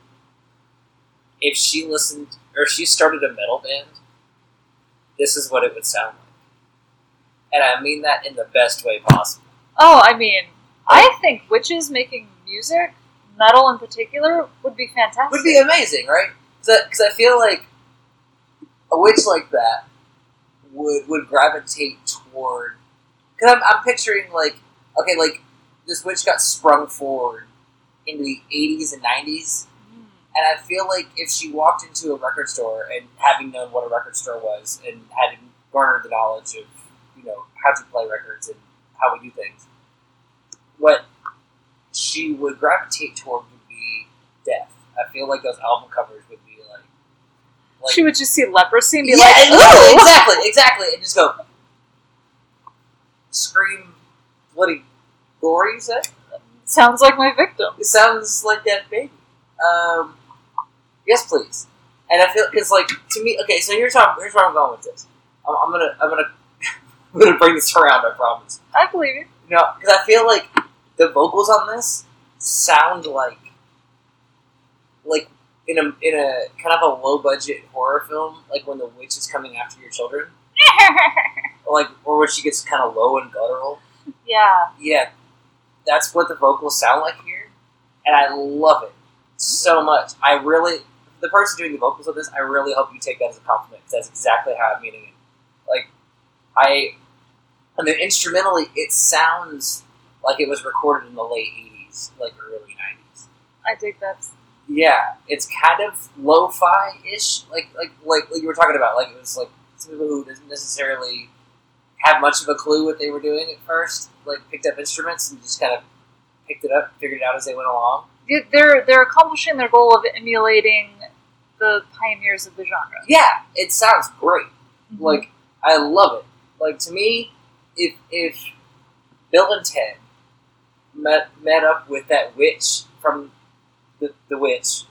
S2: if she listened or if she started a metal band, this is what it would sound like. And I mean that in the best way possible.
S1: Oh, I mean, I think witches making music, metal in particular, would be fantastic.
S2: would be amazing, right? Because I feel like a witch like that would would gravitate toward. Because I'm, I'm picturing like okay, like this witch got sprung forward into the 80s and 90s,
S1: Mm.
S2: and I feel like if she walked into a record store and having known what a record store was and had garnered the knowledge of you know how to play records and how we do things, what she would gravitate toward would be death. I feel like those album covers would like,
S1: she would just see leprosy and be
S2: yeah,
S1: like,
S2: exactly,
S1: "Ooh!"
S2: exactly, exactly, and just go scream, bloody gory. You said
S1: Sounds like my victim.
S2: it sounds like that baby. Um, yes, please. And I feel because like to me, okay. So here's how here's where I'm going with this. I'm, I'm gonna I'm gonna I'm gonna bring this around. I promise.
S1: I believe you.
S2: no, know, because I feel like the vocals on this sound like like in a in a kind of a low budget horror film, like when the witch is coming after your children, or like or when she gets kind of low and guttural.
S1: yeah.
S2: Yeah, that's what the vocals sound like here, and I love it so mm. much. I really, the person doing the vocals of this, I really hope you take that as a compliment. 'cause that's exactly how I'm meaning it. Like, I, I mean, instrumentally, it sounds like it was recorded in the late '80s, like early '90s.
S1: I dig that.
S2: Yeah, it's kind of lo-fi ish, like like like like you were talking about. Like it was like some people who didn't necessarily have much of a clue what they were doing at first, like picked up instruments and just kind of picked it up, figured it out as they went along.
S1: They- They're they're accomplishing their goal of emulating the pioneers of the genre.
S2: Yeah, it sounds great.
S1: Mhm.
S2: Like I love it. Like to me, if if Bill and Ted met met up with that witch from the the witch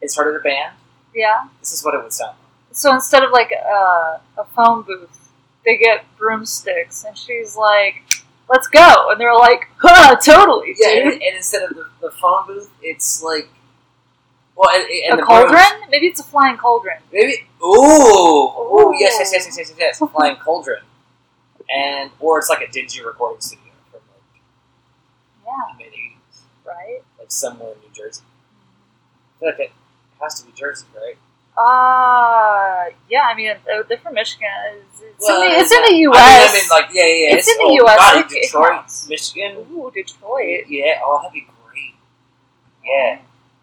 S2: and started a band,
S1: yeah.
S2: this is what it would sound like.
S1: So instead of like a, a phone booth, they get broomsticks, and she's like, "Let's go!" And they're like, "Huh, totally,
S2: Yeah, and,
S1: dude."
S2: and instead of the, the phone booth, it's like well, and, and
S1: a
S2: the
S1: cauldron?
S2: brooms-
S1: Maybe it's a flying cauldron.
S2: Maybe. Ooh, ooh, yes, yes, yes, yes, yes, yes, yes. Flying cauldron, and or it's like a dingy recording studio from like
S1: Yeah,
S2: the mid '80s,
S1: right.
S2: Like somewhere in New Jersey. I feel like it has to be Jersey, right?
S1: Uh, yeah. I mean, uh, they're from Michigan. It's, it's,
S2: Well,
S1: in, the, it's in the U.S.
S2: I mean, like, yeah, yeah, yeah.
S1: It's in the US,
S2: God,
S1: it- it
S2: Detroit. Michigan.
S1: Ooh, Detroit.
S2: Yeah. Oh, that'd be great. Yeah,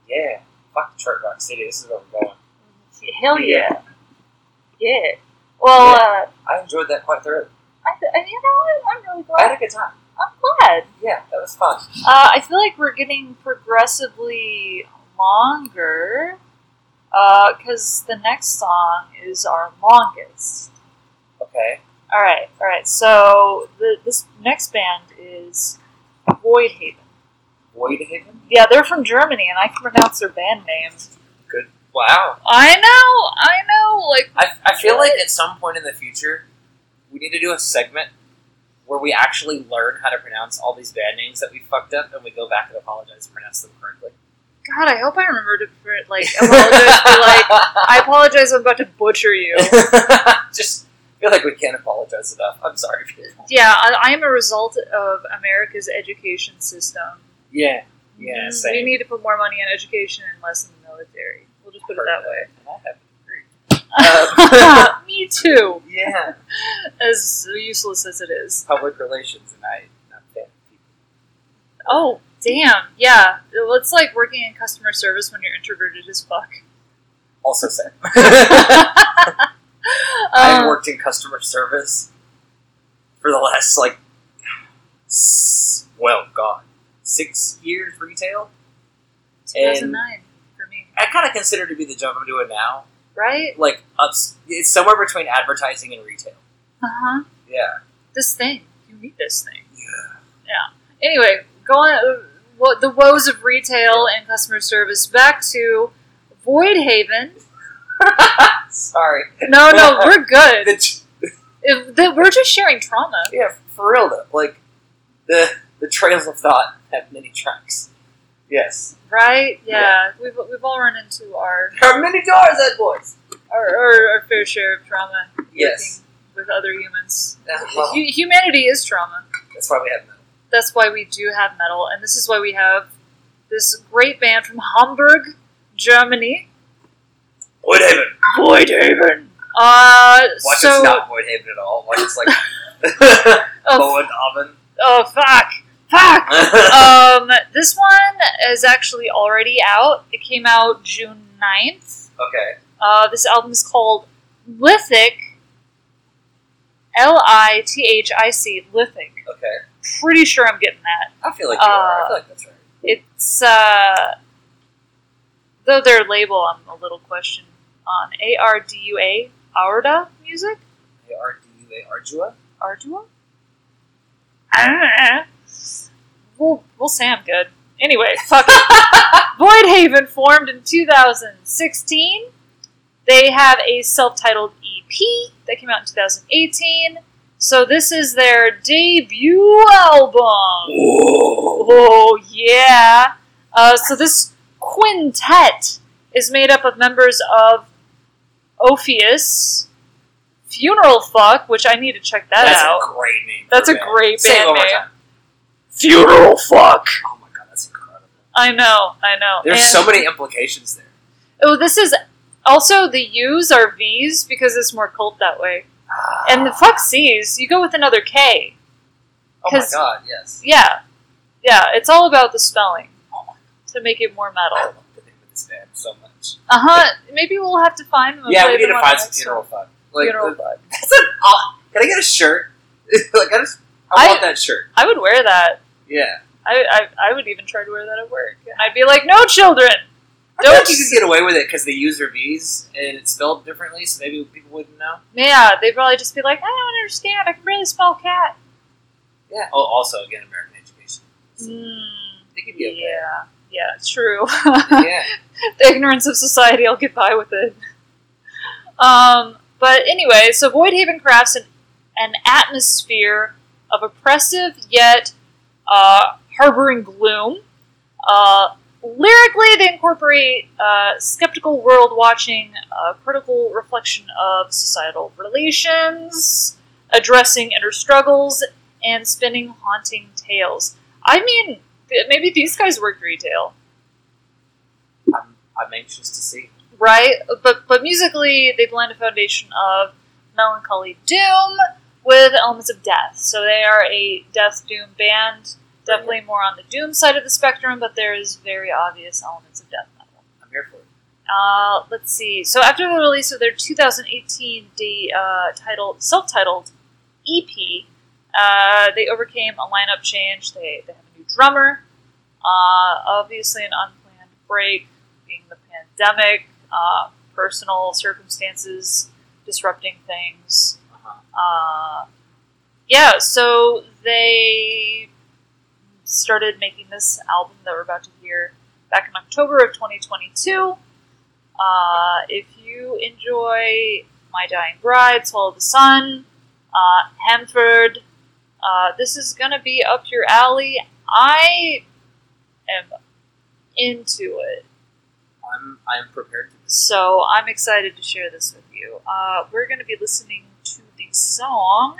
S2: yeah. Fuck Detroit Rock City. This is where we're going.
S1: Hell yeah. Yeah. Well, uh,
S2: I enjoyed that quite thoroughly.
S1: I, I, you know what? I'm really glad.
S2: I had a good time.
S1: I'm glad.
S2: Yeah, that was fun.
S1: Uh, I feel like we're getting progressively longer because the next song is our longest.
S2: Okay.
S1: All right, all right. So the, this next band is Void Haven.
S2: Void Haven.
S1: Yeah, they're from Germany, and I can pronounce their band name.
S2: Good. Wow.
S1: I know, I know. Like,
S2: I, I feel like at some point in the future, we need to do a segment where we actually learn how to pronounce all these band names that we fucked up, and we go back and apologize and pronounce them correctly.
S1: God, I hope I remember to like apologize for like I apologize. I'm about to butcher you.
S2: Just feel like we can't apologize enough. I'm sorry.
S1: Yeah, I, I am a result of America's education system.
S2: Yeah, yeah.
S1: Mm,
S2: Same.
S1: We need to put more money in education and less in the military. We'll just put it that way.
S2: And I have to agree.
S1: Me too.
S2: yeah.
S1: As useless as it is.
S2: Public relations, and I not of people.
S1: Oh, damn. Yeah. It's like working in customer service when you're introverted as fuck.
S2: Also same. I've
S1: Um,
S2: worked in customer service for the last like, s- well, God, six years retail.
S1: 2009 for me.
S2: I kind of consider it to be the job I'm doing now.
S1: Right?
S2: Like, ups, it's somewhere between advertising and retail.
S1: Uh huh.
S2: Yeah.
S1: This thing. You need this thing.
S2: Yeah. Yeah.
S1: Anyway, going uh, what the woes of retail and customer service. Back to Void Haven.
S2: Sorry.
S1: No, no, we're good.
S2: The,
S1: If, the, we're just sharing trauma.
S2: yeah, for real though. Like, the the trails of thought have many tracks. Yes.
S1: Right? Yeah. We've, we've all run into our
S2: There are many doors, that boys.
S1: our, our, our fair share of trauma
S2: Yes.
S1: with other humans. Hu- humanity is trauma.
S2: that's why we have metal.
S1: That's why we do have metal, and this is why we have this great band from Hamburg, Germany.
S2: Voidhaven.
S1: Voidhaven. Uh,
S2: Watch
S1: so,
S2: it's not Voidhaven at all. Watch it's like
S1: oh,
S2: Bowen Oven.
S1: oh fuck, fuck. um, this one is actually already out. It came out June 9th.
S2: okay.
S1: Uh, this album is called Lithic. L I T H I C, Lithic.
S2: Okay.
S1: Pretty sure I'm getting that.
S2: I feel like you are. I
S1: Uh,
S2: feel like that's right.
S1: It's uh though their label I'm a little question on. A R D U A Arda music?
S2: A R D U A Ardua.
S1: Ardua? I don't know. We'll we'll say I'm good. Anyway, fuck it. Voidhaven formed in 2016. They have a self-titled EP that came out in 2018. So this is their debut album. Oh yeah. Uh, so this quintet is made up of members of Ophis, Fvneral Fvkk, which I need to check that
S2: That's
S1: out.
S2: a great name.
S1: That's a
S2: band.
S1: great band name.
S2: Time.
S1: Fvneral Fvkk.
S2: Oh my god, that's incredible.
S1: I know, I know.
S2: There's
S1: And-
S2: so many implications there.
S1: Oh, this is also the U's are V's because it's more cult that way. And the fuck C's, you go with another K.
S2: oh my
S1: 'cause-
S2: god, yes.
S1: Yeah, yeah. It's all about the spelling to make it more metal.
S2: I
S1: metal.
S2: love the name of this band so much.
S1: Uh huh. Maybe we'll have to find them.
S2: Yeah, we need to find some
S1: next
S2: funeral
S1: one.
S2: fun. Like,
S1: Funeral
S2: uh,
S1: Fuck.
S2: that's an odd. Can I get a shirt? like, I just, I,
S1: I-
S2: want that shirt.
S1: I would wear that.
S2: Yeah.
S1: I, I I would even try to wear that at work, and I'd be like, "No children."
S2: I
S1: Don't
S2: you could get away with it because they use their V's and it's spelled differently, so maybe people wouldn't know.
S1: Yeah, they'd probably just be like, "I don't understand. I can barely spell cat."
S2: Yeah. Oh, also again, American education.
S1: Mm,
S2: They could be okay.
S1: yeah, yeah, it's true.
S2: Yeah.
S1: the ignorance of society, I'll get by with it. Um, but anyway, so Voidhaven crafts an, an atmosphere of oppressive yet uh, harboring gloom. Uh, lyrically, they incorporate uh, skeptical world watching, uh, critical reflection of societal relations, addressing inner struggles, and spinning haunting tales. I mean, th- maybe these guys worked retail.
S2: I'm, I'm anxious to see.
S1: right? But but musically, they blend a foundation of melancholy doom with elements of death. So they are a death doom band, definitely more on the doom side of the spectrum, but there is very obvious elements of death metal.
S2: I'm here for it.
S1: Uh, let's see. So after the release of their 2018 de- uh, titled self-titled EP, uh, they overcame a lineup change. They, they have a new drummer. Uh, obviously, an unplanned break, being the pandemic, uh, personal circumstances disrupting things. Uh, yeah, so they started making this album that we're about to hear back in October of 2022. Uh, if you enjoy My Dying Bride, Swallow the Sun, uh, Hamferð, uh, this is going to be up your alley. I am into it.
S2: I'm I'm prepared.
S1: So I'm excited to share this with you. Uh, we're going to be listening song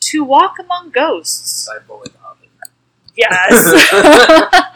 S1: "To Walk Among Ghosts."
S2: by Bullet Hobbit.
S1: Yes.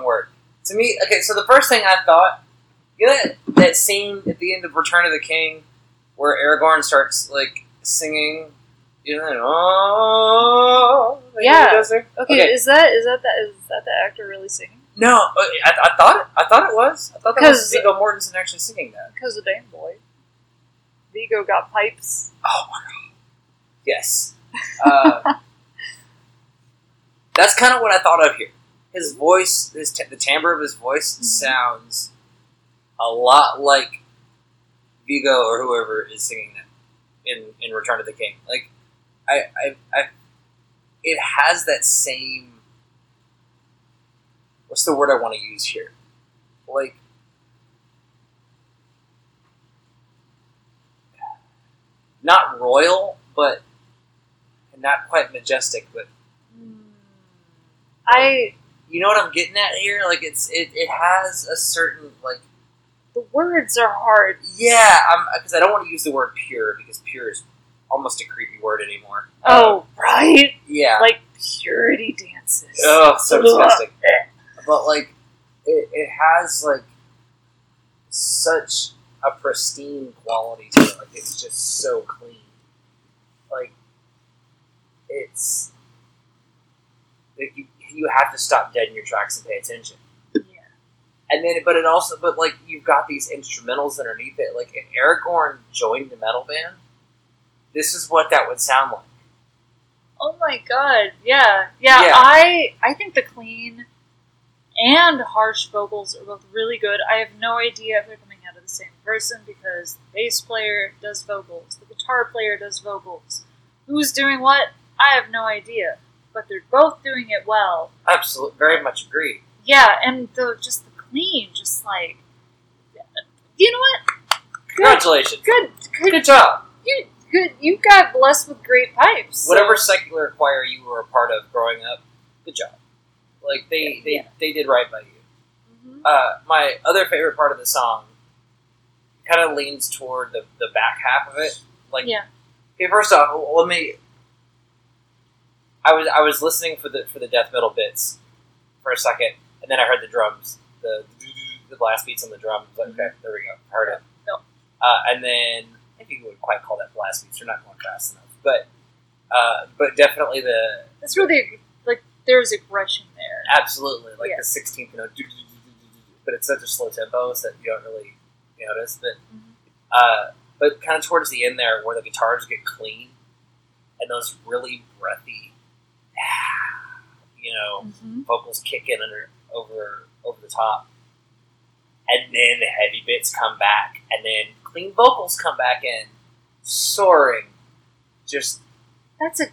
S2: wrong word. To me, okay, so the first thing I thought, you know that, that scene at the end of Return of the King where Aragorn starts, like, singing, you know, oh,
S1: Yeah. Okay,
S2: Okay.
S1: is that is that the, is that the actor really singing?
S2: No, uh, I, I thought it. I thought it was. I thought that was Viggo Mortensen actually singing that.
S1: Because of Dame Boy. Viggo got pipes.
S2: Oh my god. Yes. Uh, that's kind of what I thought of here. His voice, his t- the timbre of his voice
S1: Mhm.
S2: sounds a lot like Viggo or whoever is singing that in in Return of the King. Like, I, I, I it has that same. What's the word I want to use here? Like, not royal, but not quite majestic, but
S1: I
S2: you know what I'm getting at here? Like it's it, it has a certain like
S1: the words are hard.
S2: yeah, I'm because I don't want to use the word pure because pure is almost a creepy word anymore.
S1: Oh, um, right.
S2: yeah.
S1: Like purity dances.
S2: oh, so disgusting. But like it, it has like such a pristine quality to it. Like it's just so clean. Like it's you have to stop dead in your tracks and pay attention.
S1: Yeah.
S2: And then, but it also, but like you've got these instrumentals underneath it. Like if Aragorn joined the metal band, this is what that would sound like.
S1: Oh my god. Yeah. yeah.
S2: Yeah.
S1: I I think the clean and harsh vocals are both really good. I have no idea if they're coming out of the same person because the bass player does vocals, the guitar player does vocals. Who's doing what? I have no idea. But they're both doing it well.
S2: Absolutely, very much agree.
S1: Yeah, and the just the clean, just like you know what?
S2: Congratulations,
S1: Good, good,
S2: good job.
S1: you, good. You got blessed with great pipes. so-
S2: Whatever secular choir you were a part of growing up, good job. Like they they,
S1: Yeah.
S2: they did right by you.
S1: Mhm.
S2: Uh, my other favorite part of the song kind of leans toward the, the back half of it. Like,
S1: Yeah.
S2: okay, first off, let me. I was I was listening for the for the death metal bits for a second, and then I heard the drums, the the blast beats on the drums. Like, okay, there we go, heard it.
S1: No.
S2: Uh, and then I think you would quite call that blast beats. They're not going fast enough, but uh, but definitely the
S1: That's really like there's aggression there.
S2: Absolutely, like
S1: Yeah.
S2: the sixteenth note, but it's such a slow tempo so that you don't really notice. But
S1: Mhm.
S2: uh, but kind of towards the end there, where the guitars get clean and those really breathy, you know,
S1: Mhm.
S2: vocals kicking under over over the top, and then the heavy bits come back, and then clean vocals come back in, soaring, just
S1: That's a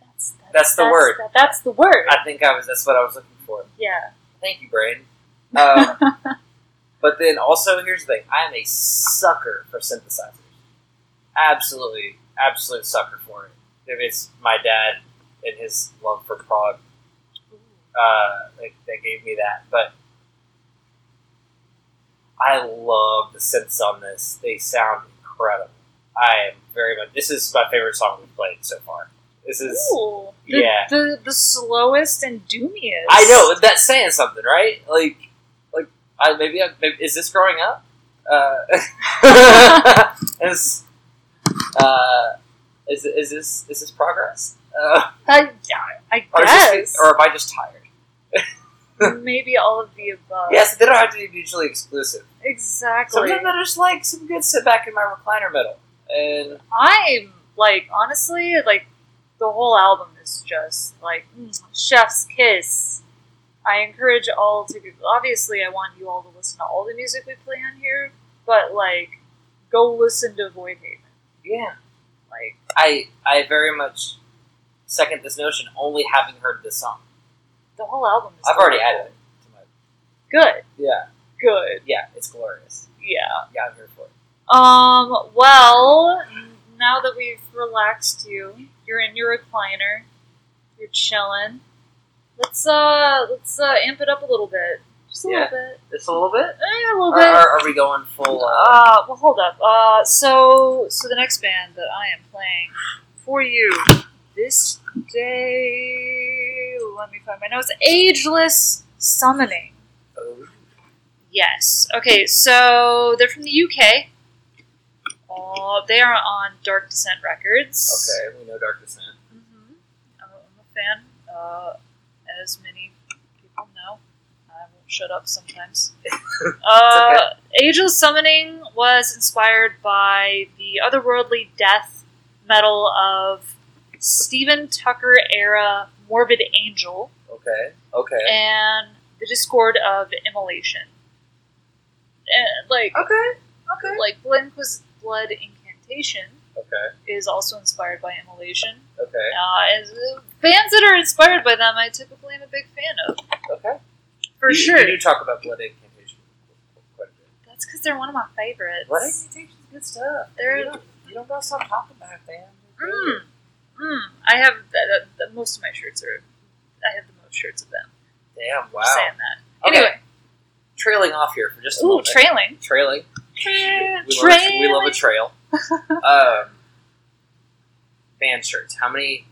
S1: that's that's,
S2: That's the word.
S1: that- that's the word.
S2: I think I was that's what I was looking for.
S1: yeah.
S2: Thank you, Brain. Um, but then also, here's the thing: I am a sucker for synthesizers. Absolutely, absolute sucker for it. If it's my dad and his love for prog uh, that, that gave me that, but I love the synths on this. They sound incredible. I am very much. This is my favorite song we've played so far. This is.
S1: Ooh. The,
S2: yeah.
S1: The the slowest and doomiest.
S2: I know that's saying something, right? Like, like I maybe, I, maybe is this growing up? Uh, is, uh, is is this is this progress? Uh,
S1: I, I
S2: or,
S1: guess.
S2: this, or am I just tired?
S1: maybe all of the above.
S2: Yes, they don't have to be mutually exclusive.
S1: Exactly.
S2: Sometimes I just like some good sit back in my recliner middle, and
S1: I'm like honestly like the whole album is just like mm, chef's kiss. I encourage all to be obviously I want you all to listen to all the music we play on here, but like go listen to Void Haven.
S2: yeah,
S1: Like
S2: I I very much second this notion. Only having heard this song,
S1: the whole album is
S2: I've already added it to my.
S1: Good.
S2: Yeah,
S1: Good.
S2: yeah, it's glorious.
S1: Yeah.
S2: Yeah, I'm here for it.
S1: Um, well, now that we've relaxed you, you're in your recliner, you're chilling. Let's uh let's uh amp it up a little bit. Just a
S2: Yeah.
S1: little bit.
S2: Just a little bit.
S1: Eh, a little bit.
S2: or are we going full? Uh,
S1: Uh, well, hold up. Uh, so, so the next band that I am playing for you this day. Let me find my notes. Ageless Summoning.
S2: oh,
S1: Yes. Okay, so they're from the UK. Uh, they are on Dark Descent Records.
S2: okay, we know Dark Descent.
S1: Mm-hmm. I'm, a fan, uh, as many people know. I won't shut up sometimes. uh, Ageless Summoning was inspired by the otherworldly death metal of Stephen Tucker era Morbid Angel
S2: Okay, okay,
S1: and the Discord of Immolation. And, like,
S2: okay, okay,
S1: like Inquis- Blood Incantation
S2: okay,
S1: is also inspired by Immolation.
S2: okay,
S1: Uh, bands that are inspired by them, I typically am a big fan of,
S2: okay.
S1: for
S2: you,
S1: sure.
S2: You do talk about Blood Incantation quite a bit.
S1: That's because they're one of my favorites.
S2: Blood Incantation's good stuff.
S1: They're-
S2: you don't, you don't gotta stop talking about it, man.
S1: Mm, mm. I have the, the, the, most of my shirts are. I have the most shirts of them.
S2: Damn, wow.
S1: just saying that.
S2: Okay.
S1: Anyway,
S2: Trailing off here for just a
S1: ooh,
S2: moment.
S1: trailing.
S2: Trailing.
S1: Tra-
S2: We love, a, we love a trail. um, band shirts. How many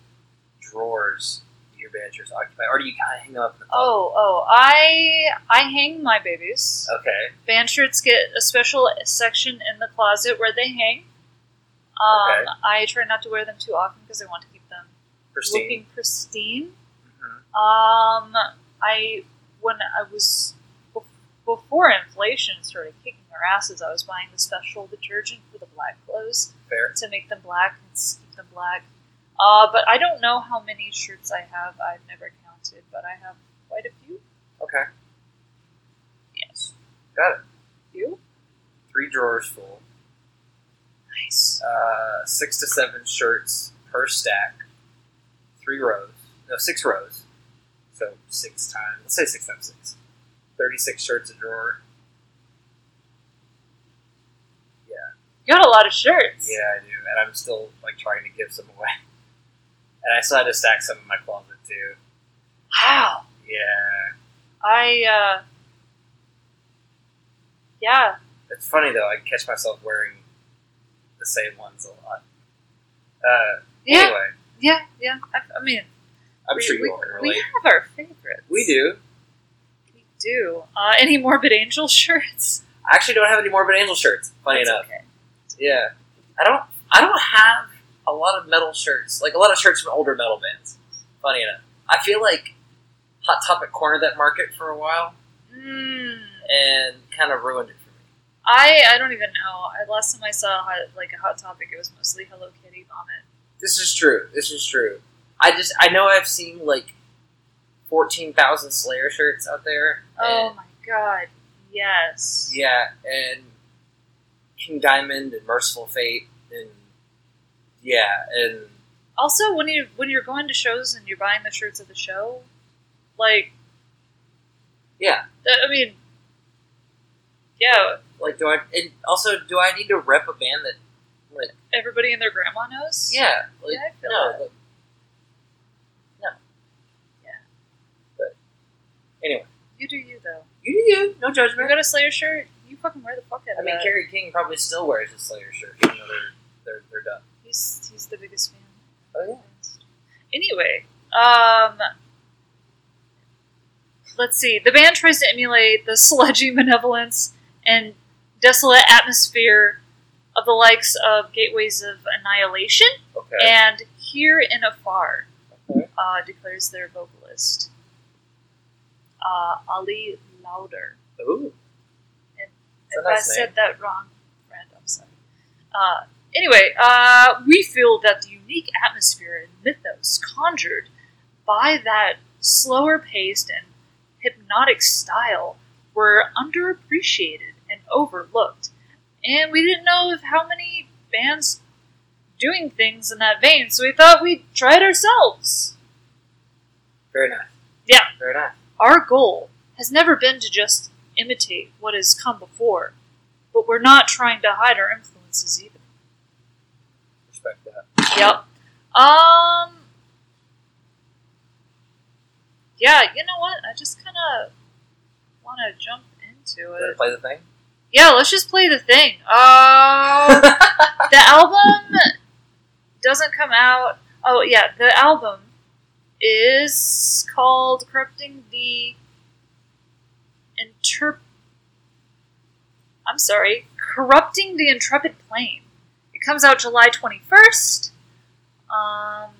S2: drawers do your band shirts occupy? Or do you kind of hang them up in the?
S1: Oh, oh, I I hang my babies.
S2: Okay.
S1: Band shirts get a special section in the closet where they hang. Um,
S2: Okay.
S1: I try not to wear them too often because I want to keep them
S2: Pristine.
S1: looking pristine.
S2: Mhm.
S1: Um, I when I was before inflation started kicking our asses, I was buying the special detergent for the black clothes
S2: Fair.
S1: to make them black and keep them black. Uh, but I don't know how many shirts I have. I've never counted, but I have quite a few.
S2: Okay.
S1: Yes,
S2: Got it.
S1: few.
S2: Three drawers full.
S1: Nice.
S2: Uh, six to seven shirts per stack. Three rows. No, six rows. So six times. Let's say six times six. Thirty-six shirts a drawer. Yeah.
S1: You got a lot of shirts.
S2: Yeah, I do, and I'm still like trying to give some away. And I still had to stack some in my closet too.
S1: Wow.
S2: Yeah,
S1: I uh. Yeah.
S2: it's funny though. I catch myself wearing same ones a lot. Uh,
S1: Yeah.
S2: Anyway,
S1: Yeah. Yeah. I, I mean,
S2: I'm
S1: we,
S2: sure you
S1: we,
S2: all can
S1: we have our favorites.
S2: We do.
S1: We do. Uh, any Morbid Angel shirts?
S2: I actually don't have any Morbid Angel shirts. Funny
S1: That's
S2: enough.
S1: okay.
S2: Yeah, I don't. I don't have a lot of metal shirts. Like a lot of shirts from older metal bands. Funny enough, I feel like Hot Topic cornered that market for a while
S1: Mm.
S2: and kind of ruined it.
S1: I I don't even know. I, last time I saw hot, like a hot topic, it was mostly Hello Kitty vomit.
S2: This is true. This is true. I just I know I've seen like fourteen thousand Slayer shirts out there.
S1: Oh my god, yes.
S2: yeah, and King Diamond and Mercyful Fate and yeah, and
S1: Also, when you when you're going to shows and you're buying the shirts of the show, like
S2: yeah.
S1: I mean, yeah,
S2: Like, do I? And also, do I need to rep a band that, like,
S1: everybody and their grandma knows.
S2: yeah, like,
S1: Yeah, I feel
S2: no,
S1: that.
S2: like- no,
S1: Yeah.
S2: But anyway,
S1: you do you though.
S2: you do you. No judgment.
S1: You got a Slayer shirt, you fucking wear the fuck out
S2: I
S1: of
S2: mean,
S1: that.
S2: Kerry King probably still wears a Slayer shirt, even though they're they're, they're done.
S1: He's he's the biggest fan.
S2: Oh yeah.
S1: Anyway, um, let's see. The band tries to emulate the sludgy benevolence and desolate atmosphere of the likes of Gateways of Annihilation
S2: Okay.
S1: and Here in Afar,
S2: Okay.
S1: uh, declares their vocalist, uh, Ali Lauder.
S2: Ooh.
S1: And if
S2: nice
S1: I
S2: name.
S1: said that wrong, friend, I'm sorry. Uh, anyway, uh, we feel that the unique atmosphere and mythos conjured by that slower paced and hypnotic style were underappreciated and overlooked. And we didn't know of how many bands doing things in that vein, so we thought we'd try it ourselves.
S2: Fair enough.
S1: Yeah.
S2: Fair enough.
S1: Our goal has never been to just imitate what has come before, but we're not trying to hide our influences either.
S2: Respect that.
S1: Yep. Um. Yeah, you know what? I just kind of
S8: want to jump into it.
S2: play the thing.
S8: Yeah, let's just play the thing. Uh, the album doesn't come out. Oh yeah, the album is called "Corrupting the Interp." I'm sorry, "Corrupting the Intrepid Plane." It comes out July 21st. Um,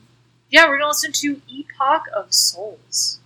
S8: yeah, we're gonna listen to "Epoch of Souls."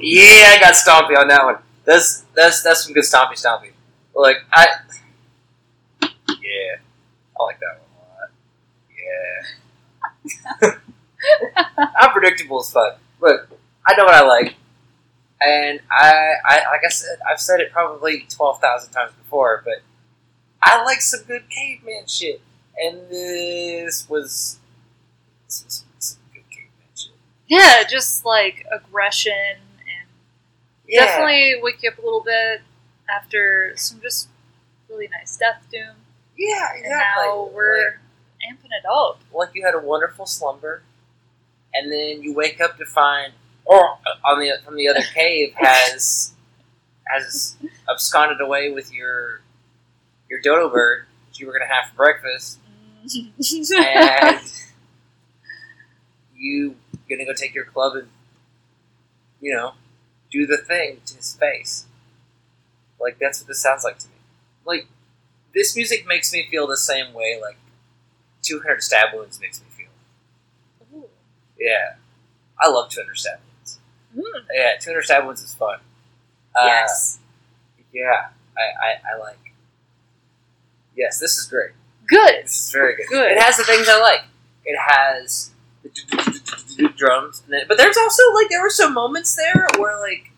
S2: Yeah, I got Stompy on that one. That's that's that's some good Stompy Stompy. Like I, yeah, I like that one a lot. Yeah. Unpredictable is fun. Look, I know what I like. And I, I like I said, I've said it probably 12,000 times before, but I like some good caveman shit. And this was, this was some good caveman shit.
S1: Yeah, just like aggression
S2: Yeah.
S1: definitely wake you up a little bit after some just really nice death doom.
S2: Yeah,
S1: And
S2: exactly.
S1: now we're
S2: Like-
S1: amping it up.
S2: like you had a wonderful slumber, and then you wake up to find, or on the from the other cave has has absconded away with your your dodo bird that you were gonna have for breakfast, and you gonna go take your club and you know do the thing to his face. Like that's what this sounds like to me. Like this music makes me feel the same way. Like 200 stab wounds makes me feel.
S1: Ooh.
S2: Yeah, I love 200 stab wounds.
S1: Mm.
S2: Yeah, 200 stab wounds is fun. Uh,
S1: yes.
S2: Yeah, I, I, I like. Yes, this is great.
S1: Good.
S2: This is very good.
S1: Good.
S2: It has the things I like. It has the drums, and then, but there's also like there were some moments there where like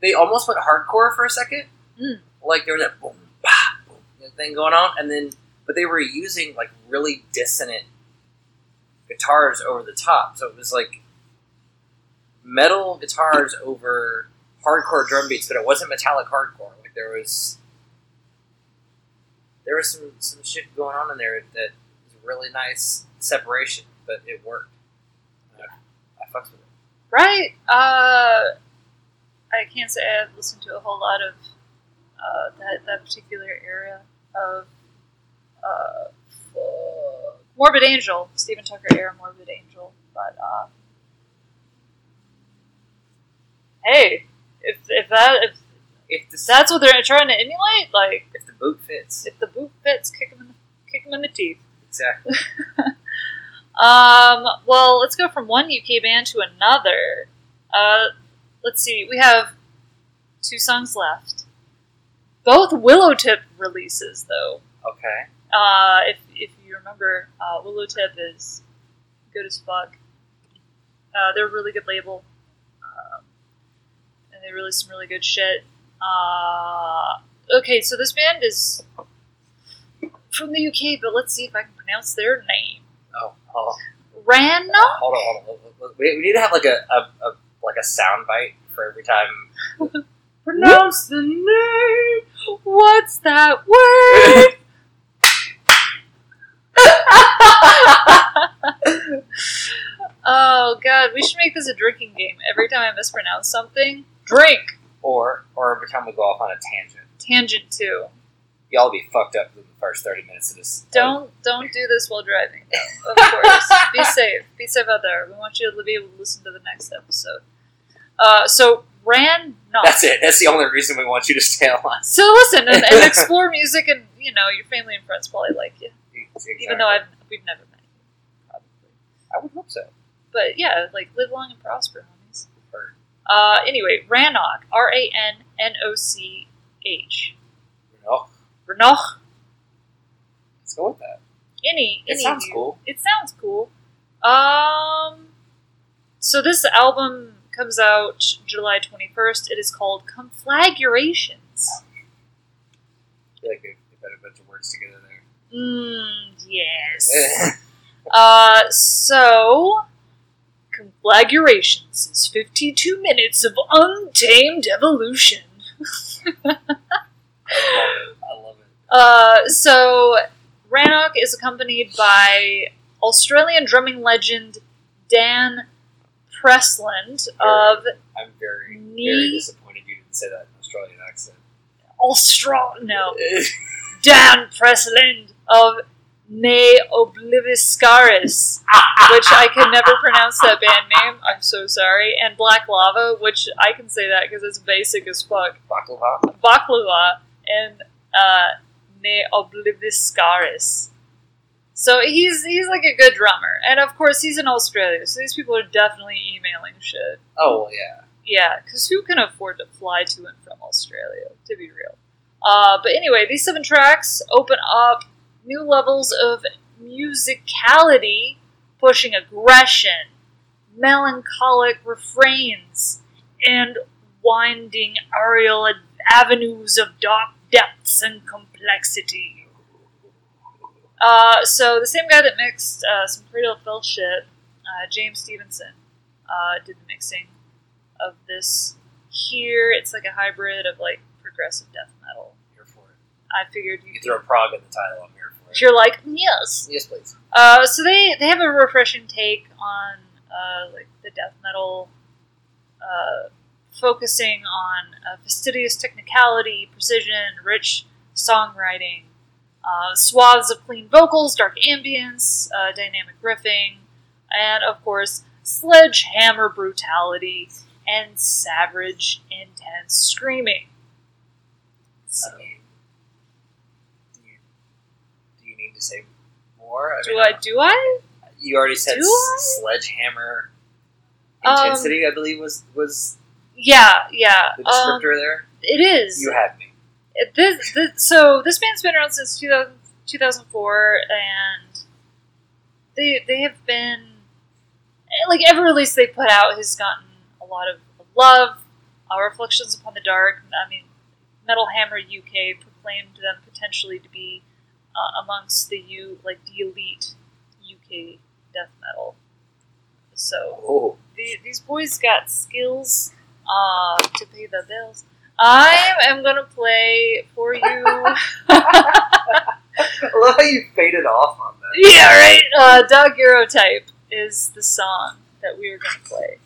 S2: they almost went hardcore for a second.
S1: Mm.
S2: Like there was that boom, bah, boom thing going on, and then but they were using like really dissonant guitars over the top, so it was like metal guitars over hardcore drum beats, but it wasn't metallic hardcore. Like there was there was some some shit going on in there that was really nice separation, but it worked. Fucks with it.
S1: Right. Uh, I can't say I've listened to a whole lot of uh, that that particular area of uh. Morbid Angel, Stephen Tucker era Morbid Angel, but uh, hey, if if that if
S2: If the
S1: that's what they're trying to emulate, like
S2: if the boot fits,
S1: if the boot fits, kick them in the, kick 'em in the teeth.
S2: exactly.
S1: Um, well, let's go from one UK band to another. Uh, let's see, we have two songs left. Both Willowtip releases, though.
S2: Okay.
S1: Uh, if, if you remember, uh, Willowtip is good as fuck. Uh, they're a really good label. Um, and they release some really good shit. Uh, okay, so this band is from the UK, but let's see if I can pronounce their name.
S2: Oh, hold on.
S1: Rana?
S2: Hold on, hold on. We, we need to have like a, a, a like a sound bite for every time.
S1: Pronounce the name. What's that word? oh god, we should make this a drinking game. Every time I mispronounce something, drink.
S2: Or or every time we go off on a tangent.
S1: Tangent two.
S2: Y'all be fucked up in the first thirty minutes of this.
S1: Don't don't do this while driving. Though, of course, be safe. Be safe out there. We want you to be able to listen to the next episode. Uh, so ran not.
S2: That's it. That's the only reason we want you to stay alive.
S1: So listen and, and explore music, and you know your family and friends probably like you, even though I've we've never met you, probably.
S2: I would hope so.
S1: But yeah, like live long and prosper, homies. Uh, anyway, Ranoc, R A N N O C H,
S2: No,
S1: Rannoch.
S2: let's go with that.
S1: Any,
S2: It
S1: any
S2: sounds cool.
S1: It sounds cool. Um, so this album comes out July twenty first. It is called Conflagurations.
S2: I feel like they they put a bunch of words together there.
S1: Mm, yes. Uh, so, Conflagurations is 52 minutes of untamed evolution.
S2: I love it. I love it.
S1: Uh, so, Rannoch is accompanied by Australian drumming legend Dan Presland of
S2: I'm very, very disappointed you didn't say that in Australian accent.
S1: Austral. No, Dan Presland of Ne Obliviscaris, which I can never pronounce that band name. I'm so sorry. And Black Lava, which I can say that because it's basic as fuck.
S2: Baklava?
S1: Baklava and uh, Ne Obliviscaris. So he's he's like a good drummer, and of course he's in Australia, so these people are definitely emailing shit.
S2: Oh, yeah.
S1: Yeah, because who can afford to fly to and from Australia, to be real? Uh, but anyway, these seven tracks open up new levels of musicality, pushing aggression, melancholic refrains, and winding aerial avenues of dark depths and complexity. Uh, so the same guy that mixed uh, some Cradle of Filth shit, uh, James Stevenson, uh, did the mixing of this. Here, it's like a hybrid of like progressive death metal.
S2: Here for it.
S1: I figured you
S2: You throw a prog in the title. I'm here for it.
S1: You're like yes.
S2: Yes, please.
S1: Uh, so they they have a refreshing take on uh, like the death metal, uh, focusing on uh, fastidious technicality, precision, rich songwriting, uh, swaths of clean vocals, dark ambience, uh, dynamic riffing, and of course sledgehammer brutality and savage, intense screaming.
S2: I mean, do you, do you need to say more? I
S1: Do
S2: mean,
S1: I do I?
S2: You already said
S1: Do I?
S2: s- sledgehammer
S1: Um,
S2: intensity. I believe was was
S1: Yeah, yeah.
S2: the
S1: Um,
S2: descriptor there.
S1: it is.
S2: You had me.
S1: It- this, this, so this band's been around since 2000, 2004 and they they have been like every release they put out has gotten a lot of love uh, reflections upon the dark i mean metal hammer uk proclaimed them potentially to be uh, amongst the u like the elite uk death metal so
S2: Oh,
S1: the, these boys got skills uh, to pay the bills. I am gonna play for you.
S2: I love how you faded off on that.
S1: yeah, right. Uh, Daguerreotype is the song that we are gonna play.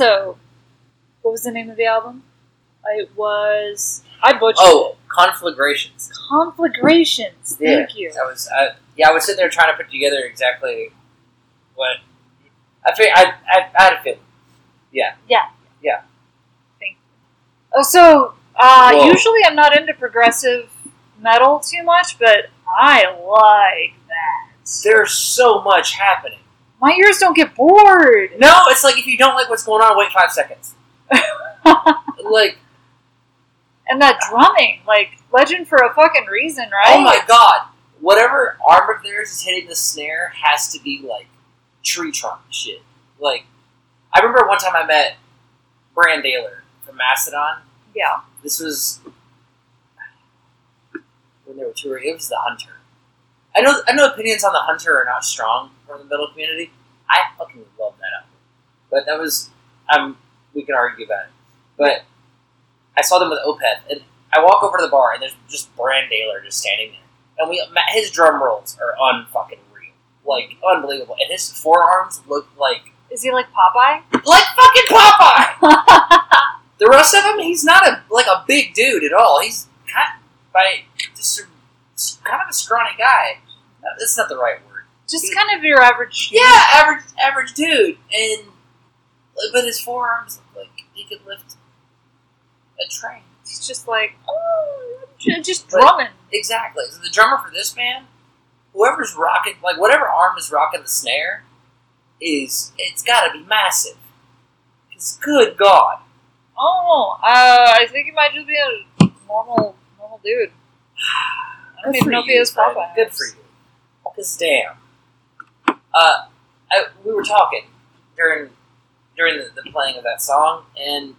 S1: Also, what was the name of the album? It was I butchered
S2: Oh, conflagrations.
S1: Conflagrations. Thank you.
S2: I was, I, yeah, I was sitting there trying to put together exactly what I figured. I, I, I had a feeling. Yeah. Yeah. Yeah. Thank you.
S1: Oh, so uh,
S2: Whoa.
S1: usually I'm not into progressive metal too much, but I like that.
S2: There's so much happening.
S1: My ears don't get bored.
S2: No, it's like if you don't like what's going on, wait five seconds. like,
S1: And that drumming, like legend for a fucking reason, right?
S2: oh my god, whatever arm of theirs is hitting the snare has to be like tree trunk shit. Like, I remember one time I met Brann Dailor from Mastodon.
S1: Yeah.
S2: This was when they were touring. It was the Hunter. I know. I know opinions on the Hunter are not strong from the metal community. I fucking love that album, but that was. Um, we can argue about it, but I saw them with Opeth, and I walk over to the bar, and there's just Brann Dailor just standing there, and we his drum rolls are unfucking real, like unbelievable, and his forearms look like
S1: Is he like Popeye?
S2: like fucking Popeye. The rest of him, he's not a like a big dude at all. He's kind by just a, kind of a scrawny guy. That's not the right word.
S1: Just kind of your average.
S2: Yeah, average average dude, and but his forearms like he could lift a train.
S1: He's just like, oh, just drumming.
S2: Exactly. So the drummer for this band, whoever's rocking, like whatever arm is rocking the snare, is it's got to be massive. Because good God,
S1: Oh, uh, I think he might just be a normal, normal dude. I don't even know if he
S2: you,
S1: has. Popeye.
S2: Good for you. Because damn. Uh, I, we were talking during during the, the playing of that song, and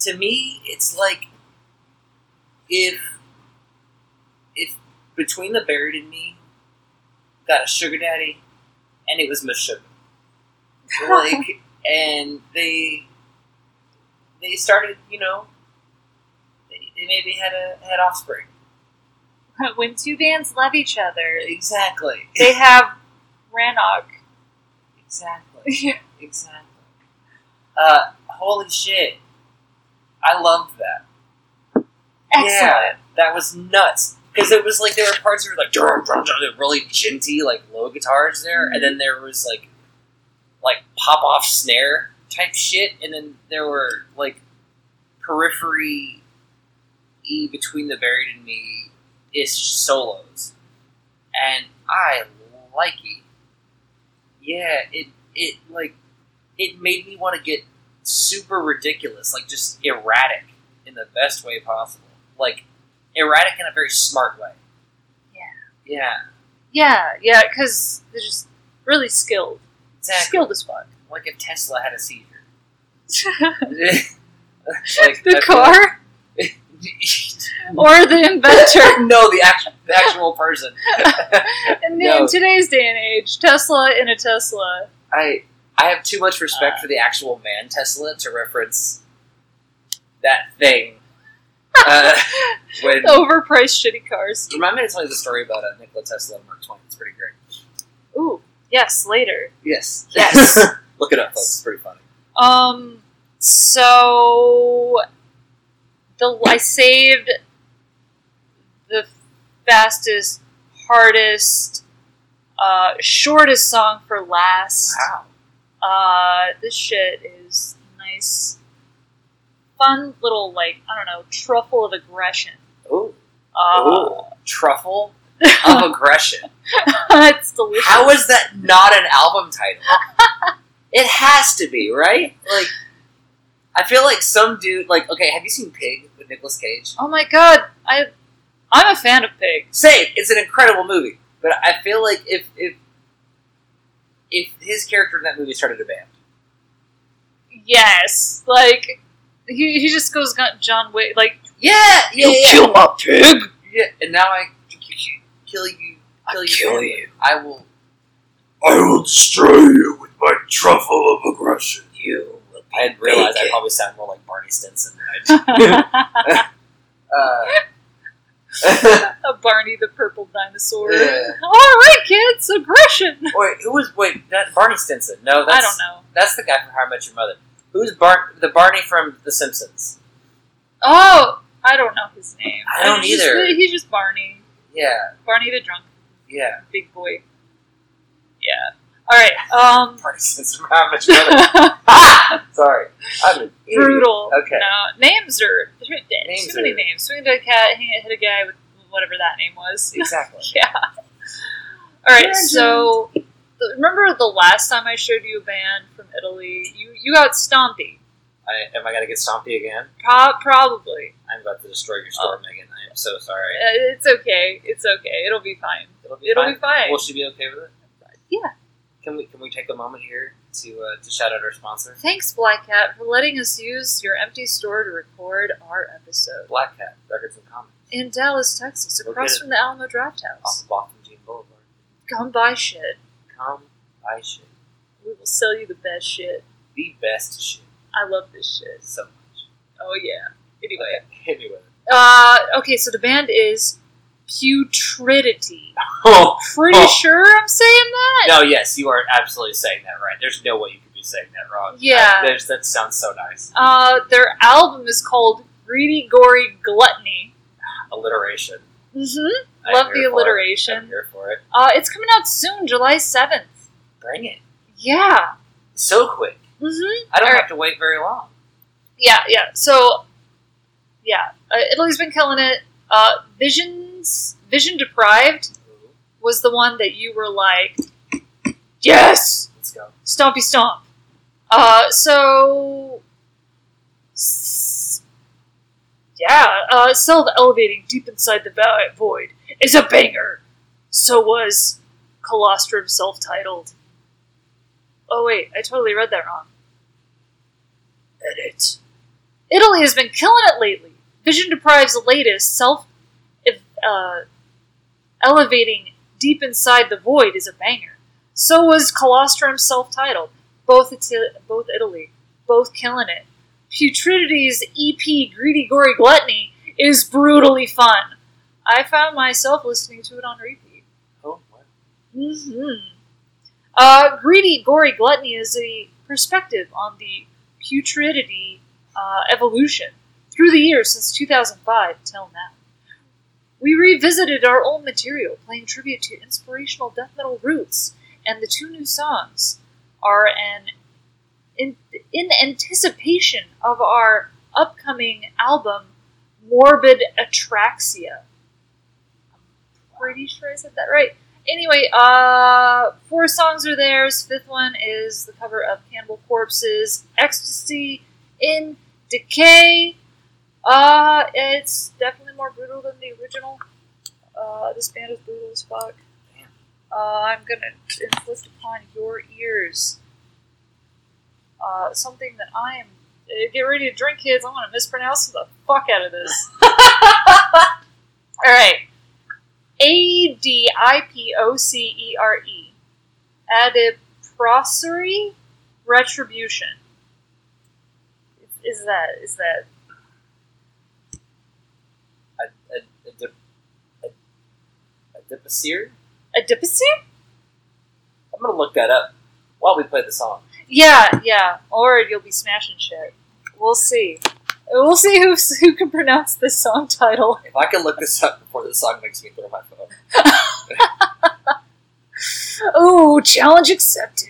S2: to me, it's like if if between the buried and me got a sugar daddy, and it was Meshuggah. like, and they they started, you know, they, they maybe had a had offspring.
S1: when two bands love each other,
S2: Exactly.
S1: they have Rannoch.
S2: Exactly. Exactly. Uh, holy shit. I loved that.
S1: Excellent.
S2: Yeah, that was nuts. Because it was like there were parts that were like drum, drum, drum, really jinty, like low guitars there, and then there was like like pop off snare type shit, and then there were like periphery e between the buried and me ish solos, and I like it. Yeah, it it like it made me want to get super ridiculous, like just erratic in the best way possible, like erratic in a very smart way.
S1: Yeah.
S2: Yeah,
S1: Yeah, yeah, because they're just really skilled.
S2: exactly.
S1: Skilled as fuck.
S2: Like if Tesla had a seizure. like
S1: the car
S2: like-
S1: or the inventor.
S2: no, the actual the actual person.
S1: in,
S2: No.
S1: in today's day and age, Tesla in a Tesla.
S2: I I have too much respect for the actual man Tesla to reference that thing. Uh, when
S1: Overpriced shitty cars.
S2: remind me to tell you the story about uh, Nikola Tesla and Mark Twain. It's pretty great.
S1: Ooh, yes, later.
S2: Yes,
S1: Yes.
S2: Look it up, folks. It's pretty funny.
S1: Um, so the I saved the fastest, hardest, uh, shortest song for last.
S2: Wow.
S1: Uh, this shit is nice, fun little like I don't know truffle of aggression.
S2: Ooh.
S1: Uh,
S2: Ooh. Truffle of aggression.
S1: it's delicious.
S2: How is that not an album title? it has to be, right? Like, I feel like some dude, like, okay, have you seen Pig Nicolas Cage?
S1: Oh my god, I I'm a fan of Pig.
S2: Same. It's an incredible movie, but I feel like if if if his character in that movie started a band,
S1: Yes, like he, he just goes got John Wick like
S2: yeah, yeah, yeah,
S1: my pig.
S2: yeah. And now I kill you, kill you,
S7: kill you.
S2: I will.
S7: I will destroy you with my truffle of aggression.
S2: You. Will I didn't realize I probably sound more like Barney Stinson than I do. Uh,
S1: A Barney the purple dinosaur.
S2: Yeah.
S1: All right, kids, aggression.
S2: Wait, who was wait? That Barney Stinson? No, that's
S1: I don't know.
S2: That's the guy from How I Met Your Mother. Who's Bar- the Barney from The Simpsons?
S1: Oh, I don't know his name.
S2: I don't
S1: He's just-
S2: either.
S1: he's just Barney.
S2: Yeah,
S1: Barney the drunk
S2: yeah.
S1: big boy. Yeah. All right. Um.
S2: Barney Stinson from How I Met Your Mother. Sorry, I'm
S1: brutal.
S2: Okay.
S1: No, names are too
S2: Names
S1: many
S2: are-
S1: names. Swing to a cat, hit a guy with whatever that name was.
S2: Exactly.
S1: yeah. All right.
S2: Legend.
S1: So, th- remember the last time I showed you a band from Italy? You you got Stompy.
S2: I, am I gonna get Stompy again?
S1: Pro- probably.
S2: I'm about to destroy your store,
S1: Oh.
S2: Megan. I am so sorry.
S1: Uh, it's okay. It's okay. It'll be fine.
S2: It'll be
S1: It'll
S2: fine.
S1: be fine.
S2: Will she be okay with it?
S1: Yeah.
S2: Can we can we take a moment here to uh, to shout out our sponsor,
S1: Thanks, Black Cat, for letting us use your empty store to record our episode.
S2: Black Cat Records and Comics,
S1: In Dallas, Texas, across from the Alamo Draft
S2: off
S1: House.
S2: of Boston Jean Boulevard.
S1: Come buy shit.
S2: Come buy shit.
S1: We will sell you the best shit.
S2: The best shit.
S1: I love this shit.
S2: So much.
S1: Oh yeah. Anyway.
S2: Okay, anyway.
S1: Uh okay, so the band is Putridity.
S2: Oh
S1: Pretty
S2: Oh.
S1: sure I'm saying that?
S2: no! Yes, you are absolutely saying that right. There's no way you could be saying that wrong.
S1: Yeah.
S2: I- that sounds so nice.
S1: Uh their album is called Greedy Gory Gluttony.
S2: Alliteration.
S1: Mm-hmm.
S2: I'm
S1: Love the
S2: it. I'm
S1: alliteration.
S2: here for it.
S1: Uh it's coming out soon, July seventh.
S2: Bring it.
S1: Yeah.
S2: So quick.
S1: Mm-hmm.
S2: I don't
S1: All right.
S2: have to wait very long.
S1: Yeah, yeah. So, yeah, uh, Italy's been killing it. Uh, Visions, Vision Deprived was the one that you were like, yes,
S2: Let's go.
S1: stompy stomp. Uh, so, yeah, uh, Self Elevating Deep Inside the Void is a banger. So was Colostrum self titled. Oh, wait, I totally read that wrong. Edit. Italy has been killing it lately. Vision Deprived's latest self uh, elevating Deep Inside the Void is a banger. So was Colostrum self titled. Both, Iti- both Italy. Both killing it. Putridity's EP Greedy Gory Gluttony is brutally fun. I found myself listening to it on repeat.
S2: Oh, what?
S1: hmm Uh, greedy, gory gluttony is a perspective on the putridity uh, evolution through the years since 2005 till now. We revisited our old material, playing tribute to inspirational death metal roots, and the two new songs are an in, in anticipation of our upcoming album, Morbid Atraxia. I'm pretty sure I said that right. Anyway, uh, four songs are theirs. Fifth one is the cover of Cannibal Corpse's "Ecstasy in Decay." Uh, it's definitely more brutal than the original. Uh, this band is brutal as fuck. Uh, I'm gonna inflict upon your ears uh, something that I am. uh, Get ready to drink, kids. I'm gonna mispronounce the fuck out of this. All right. A D I P O C E R E. Adiprocery retribution. Is that is that
S2: A, a, a, dip, a, a dipasir?
S1: adipocy?
S2: I'm gonna look that up while we play the song.
S1: Yeah, yeah. Or you'll be smashing shit. We'll see. We'll see who who can pronounce this song title.
S2: If I can look this up before the song makes me throw my phone.
S1: Oh, challenge accepted.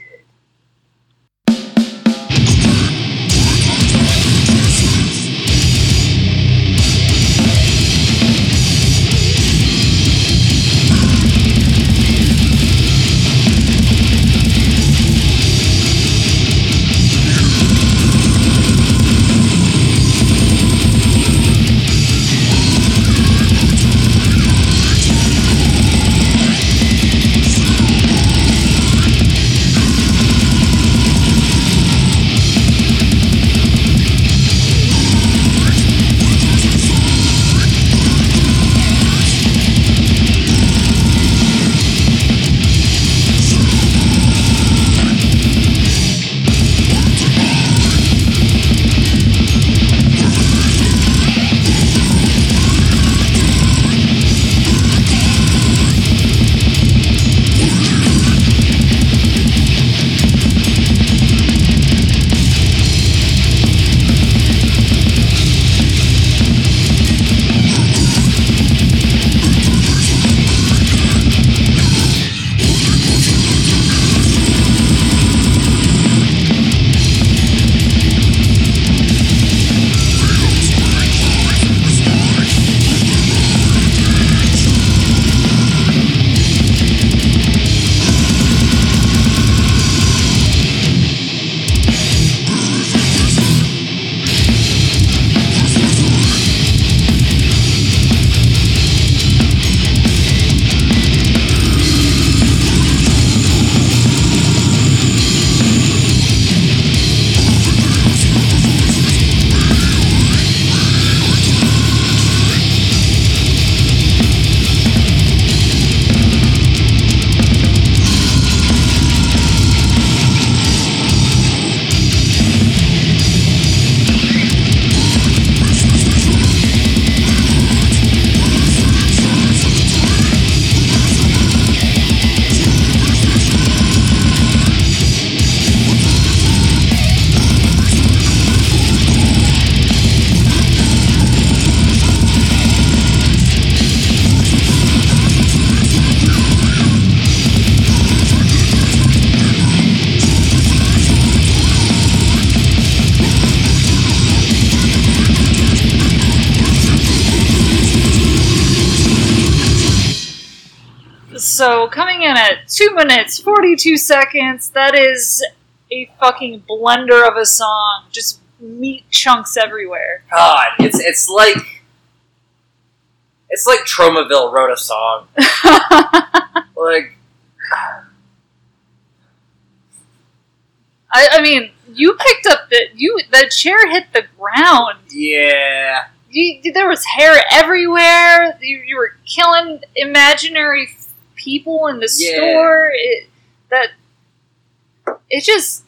S1: Two minutes forty two seconds, that is a fucking blender of a song. Just meat chunks everywhere.
S2: God, it's it's like it's like Tromaville wrote a song. Like
S1: I, I mean, you picked up the you the chair hit the ground.
S2: yeah,
S1: You, there was hair everywhere. You, you were killing imaginary people in the
S2: Yeah.
S1: store. It, that it just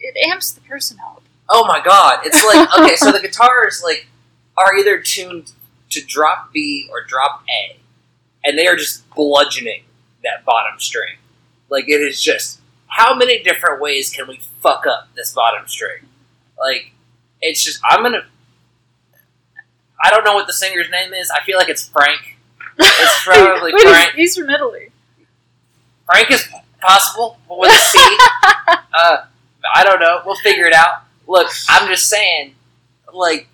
S1: it amps the person up.
S2: Oh my god! It's like okay, so the guitars like are either tuned to drop B or drop A, and they are just bludgeoning that bottom string. Like it is just how many different ways can we fuck up this bottom string? Like it's just I'm gonna. I don't know what the singer's name is. I feel like it's Frank. It's probably
S1: Wait, he's-
S2: Frank.
S1: He's, from Italy.
S2: Frank is possible, but with a C. uh, I don't know. We'll figure it out. Look, I'm just saying, like,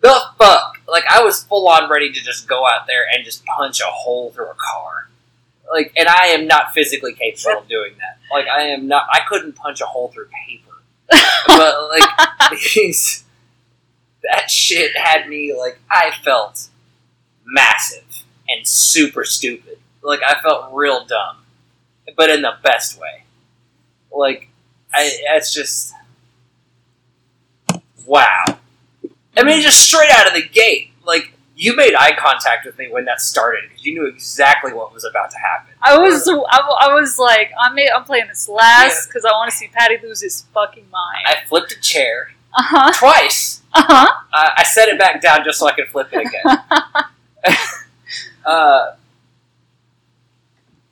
S2: the fuck? Like, I was full on ready to just go out there and just punch a hole through a car. Like, and I am not physically capable of doing that. Like, I am not. I couldn't punch a hole through paper. But like, that shit had me like I felt massive and super stupid. Like I felt real dumb, but in the best way. Like I, it's just wow. I mean, just straight out of the gate, like you made eye contact with me when that started because you knew exactly what was about to happen.
S1: I was I, I was like I'm I'm playing this last because I want to see Patty lose his fucking mind.
S2: I flipped a chair
S1: Uh huh.
S2: twice.
S1: Uh huh.
S2: Uh, I set it back down just so I could flip it again. uh,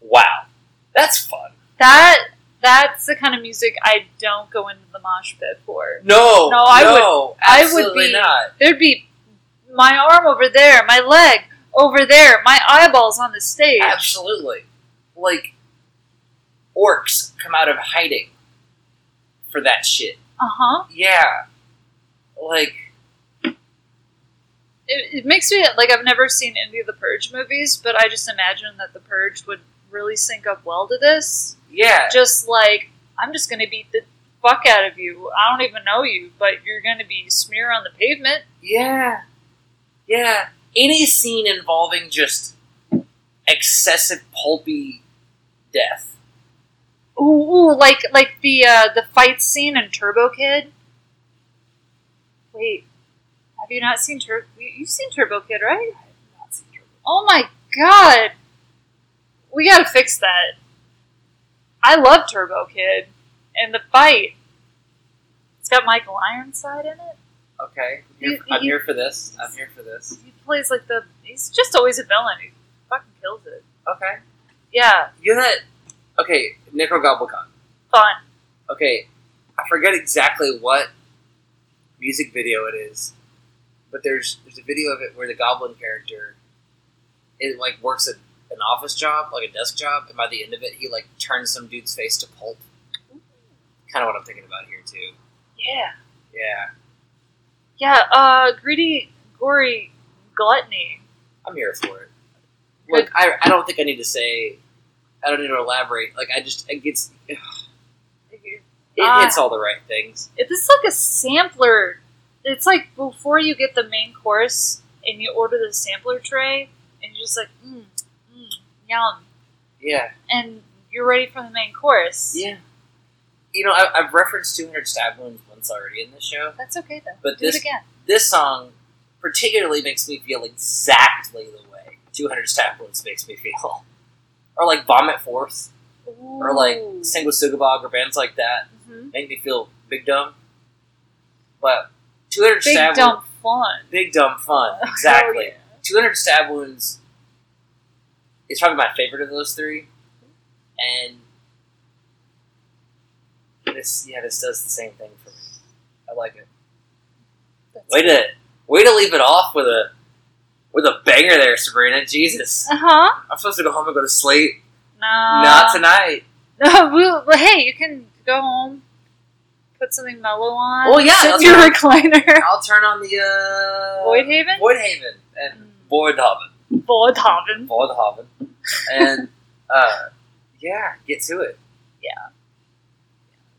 S2: wow, that's fun.
S1: That that's the kind of music I don't go into the mosh pit for.
S2: No,
S1: No, I would-
S2: no,
S1: I would be-
S2: not.
S1: There'd be my arm over there, my leg over there, my eyeballs on the stage.
S2: Absolutely, like orcs come out of hiding for that shit.
S1: Uh huh.
S2: Yeah, like
S1: it makes me like I've never seen any of the Purge movies, but I just imagine that the Purge would really sync up well to this.
S2: yeah,
S1: Just like I'm just gonna beat the fuck out of you. I don't even know you, but you're gonna be smear on the pavement.
S2: yeah, yeah. Any scene involving just excessive pulpy death.
S1: Ooh, ooh like like the uh, the fight scene in Turbo Kid. Wait, have you not seen Turbo? You've seen Turbo Kid, right? Oh my god, we gotta fix that. I love Turbo Kid and the fight. It's got Michael Ironside in it.
S2: Okay, I'm here,
S1: You-
S2: I'm
S1: you-
S2: here for this. I'm here for this.
S1: He plays like the. He's just always a villain. He fucking kills it.
S2: Okay,
S1: Yeah,
S2: you know that. Okay, Necrogoblikon.
S1: fun.
S2: Okay, I forget exactly what music video it is, but there's there's a video of it where the Goblin character, it like works at an office job, like a desk job, and by the end of it, he like turns some dude's face to pulp. Kind of what I'm thinking about here too.
S1: Yeah,
S2: Yeah,
S1: yeah. Uh, greedy, gory gluttony.
S2: I'm here for it. Look, I, I don't think I need to say, I don't need to elaborate. Like I just it gets it
S1: Ah.
S2: hits all the right things.
S1: If this is like a sampler, it's like before you get the main course and you order the sampler tray, and you're just like, mm, mm, yum,
S2: Yeah,
S1: and you're ready for the main course.
S2: yeah. You know, I, I've referenced 200 stab wounds once already in this show.
S1: That's okay though.
S2: But
S1: Do
S2: this- this song particularly makes me feel exactly the way 200 Stab Wounds makes me feel. Or like Vomit Force, or like
S1: Ooh.
S2: Sanguisugabogg, or bands like that
S1: Mhm.
S2: make me feel big dumb. But 200 stab Big
S1: dumb
S2: Wounds,
S1: fun.
S2: big dumb fun,
S1: Hell
S2: exactly.
S1: yeah.
S2: 200 Stab Wounds is probably my favorite of those three. And this, yeah, this does the same thing for me. I like it.
S1: That's
S2: Way to way to leave it off with a with a banger there, Sabrina. Jesus,
S1: Uh huh.
S2: I'm supposed to go home and go to sleep.
S1: No.
S2: Not tonight.
S1: No, well, hey, you can go home, put something mellow on.
S2: Well, yeah,
S1: sit in your
S2: right.
S1: recliner.
S2: I'll turn on the uh,
S1: Void Haven?
S2: Void Haven and
S1: Mm.
S2: Void Haven,
S1: Boardhaven.
S2: Void Haven, and Uh, yeah, get to it. Yeah.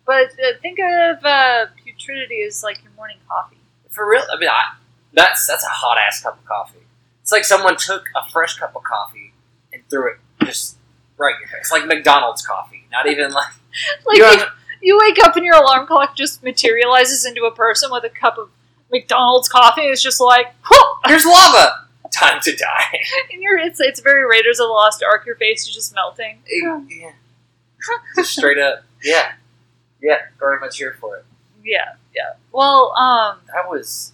S1: But uh, think of uh, putridity as like your morning coffee.
S2: For real, I mean, I, that's that's a hot ass cup of coffee. It's like someone took a fresh cup of coffee and threw it just right in your face, It's like McDonald's coffee. Not even like
S1: Like
S2: you have-
S1: you wake up and your alarm clock just materializes into a person with a cup of McDonald's coffee. And it's just like, whoop!
S2: there's lava. Time to die.
S1: and you're it's it's very Raiders of the Lost Ark. Your face is just melting.
S2: yeah. Just straight up. Yeah. Yeah. Very much here for it.
S1: Yeah, yeah. Well, um,
S2: That was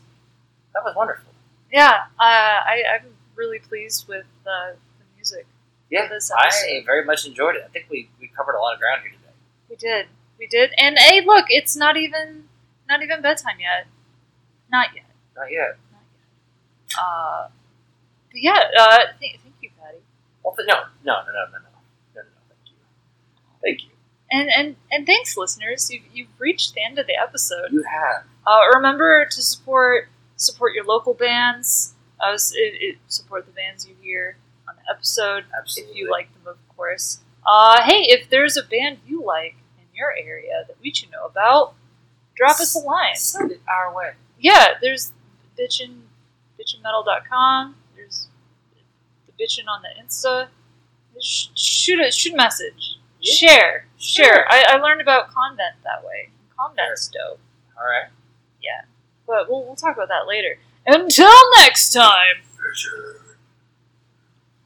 S2: that was wonderful.
S1: yeah. Uh, I I'm really pleased with uh, the music.
S2: Yeah, I very much enjoyed it. I think we, we covered a lot of ground here today.
S1: We did, we did. And hey, look, it's not even not even bedtime yet. Not yet.
S2: Not yet.
S1: Not yet. Uh, but yeah. Uh, th- thank you, Patty.
S2: Well, th- no, no, no, no, no, no, no, no. Thank you. Thank you.
S1: And and and thanks, listeners. You've you've reached the end of the episode.
S2: You have.
S1: Uh, remember to support support your local bands. Uh, support the bands you hear on the episode
S2: Absolutely.
S1: if you like them, of course. Uh, hey, if there's a band you like your area that we should know about, drop us a line.
S2: Send it our way.
S1: Yeah, there's bitchin bitchinmetal.com. There's the bitchin on the Insta. Sh- shoot a shoot a message.
S2: Yeah.
S1: Share, share.
S2: Sure.
S1: I, I learned about convent that way. Convent's dope.
S2: All right.
S1: Yeah, but we'll, we'll talk about that later. Until next time!
S2: Sure.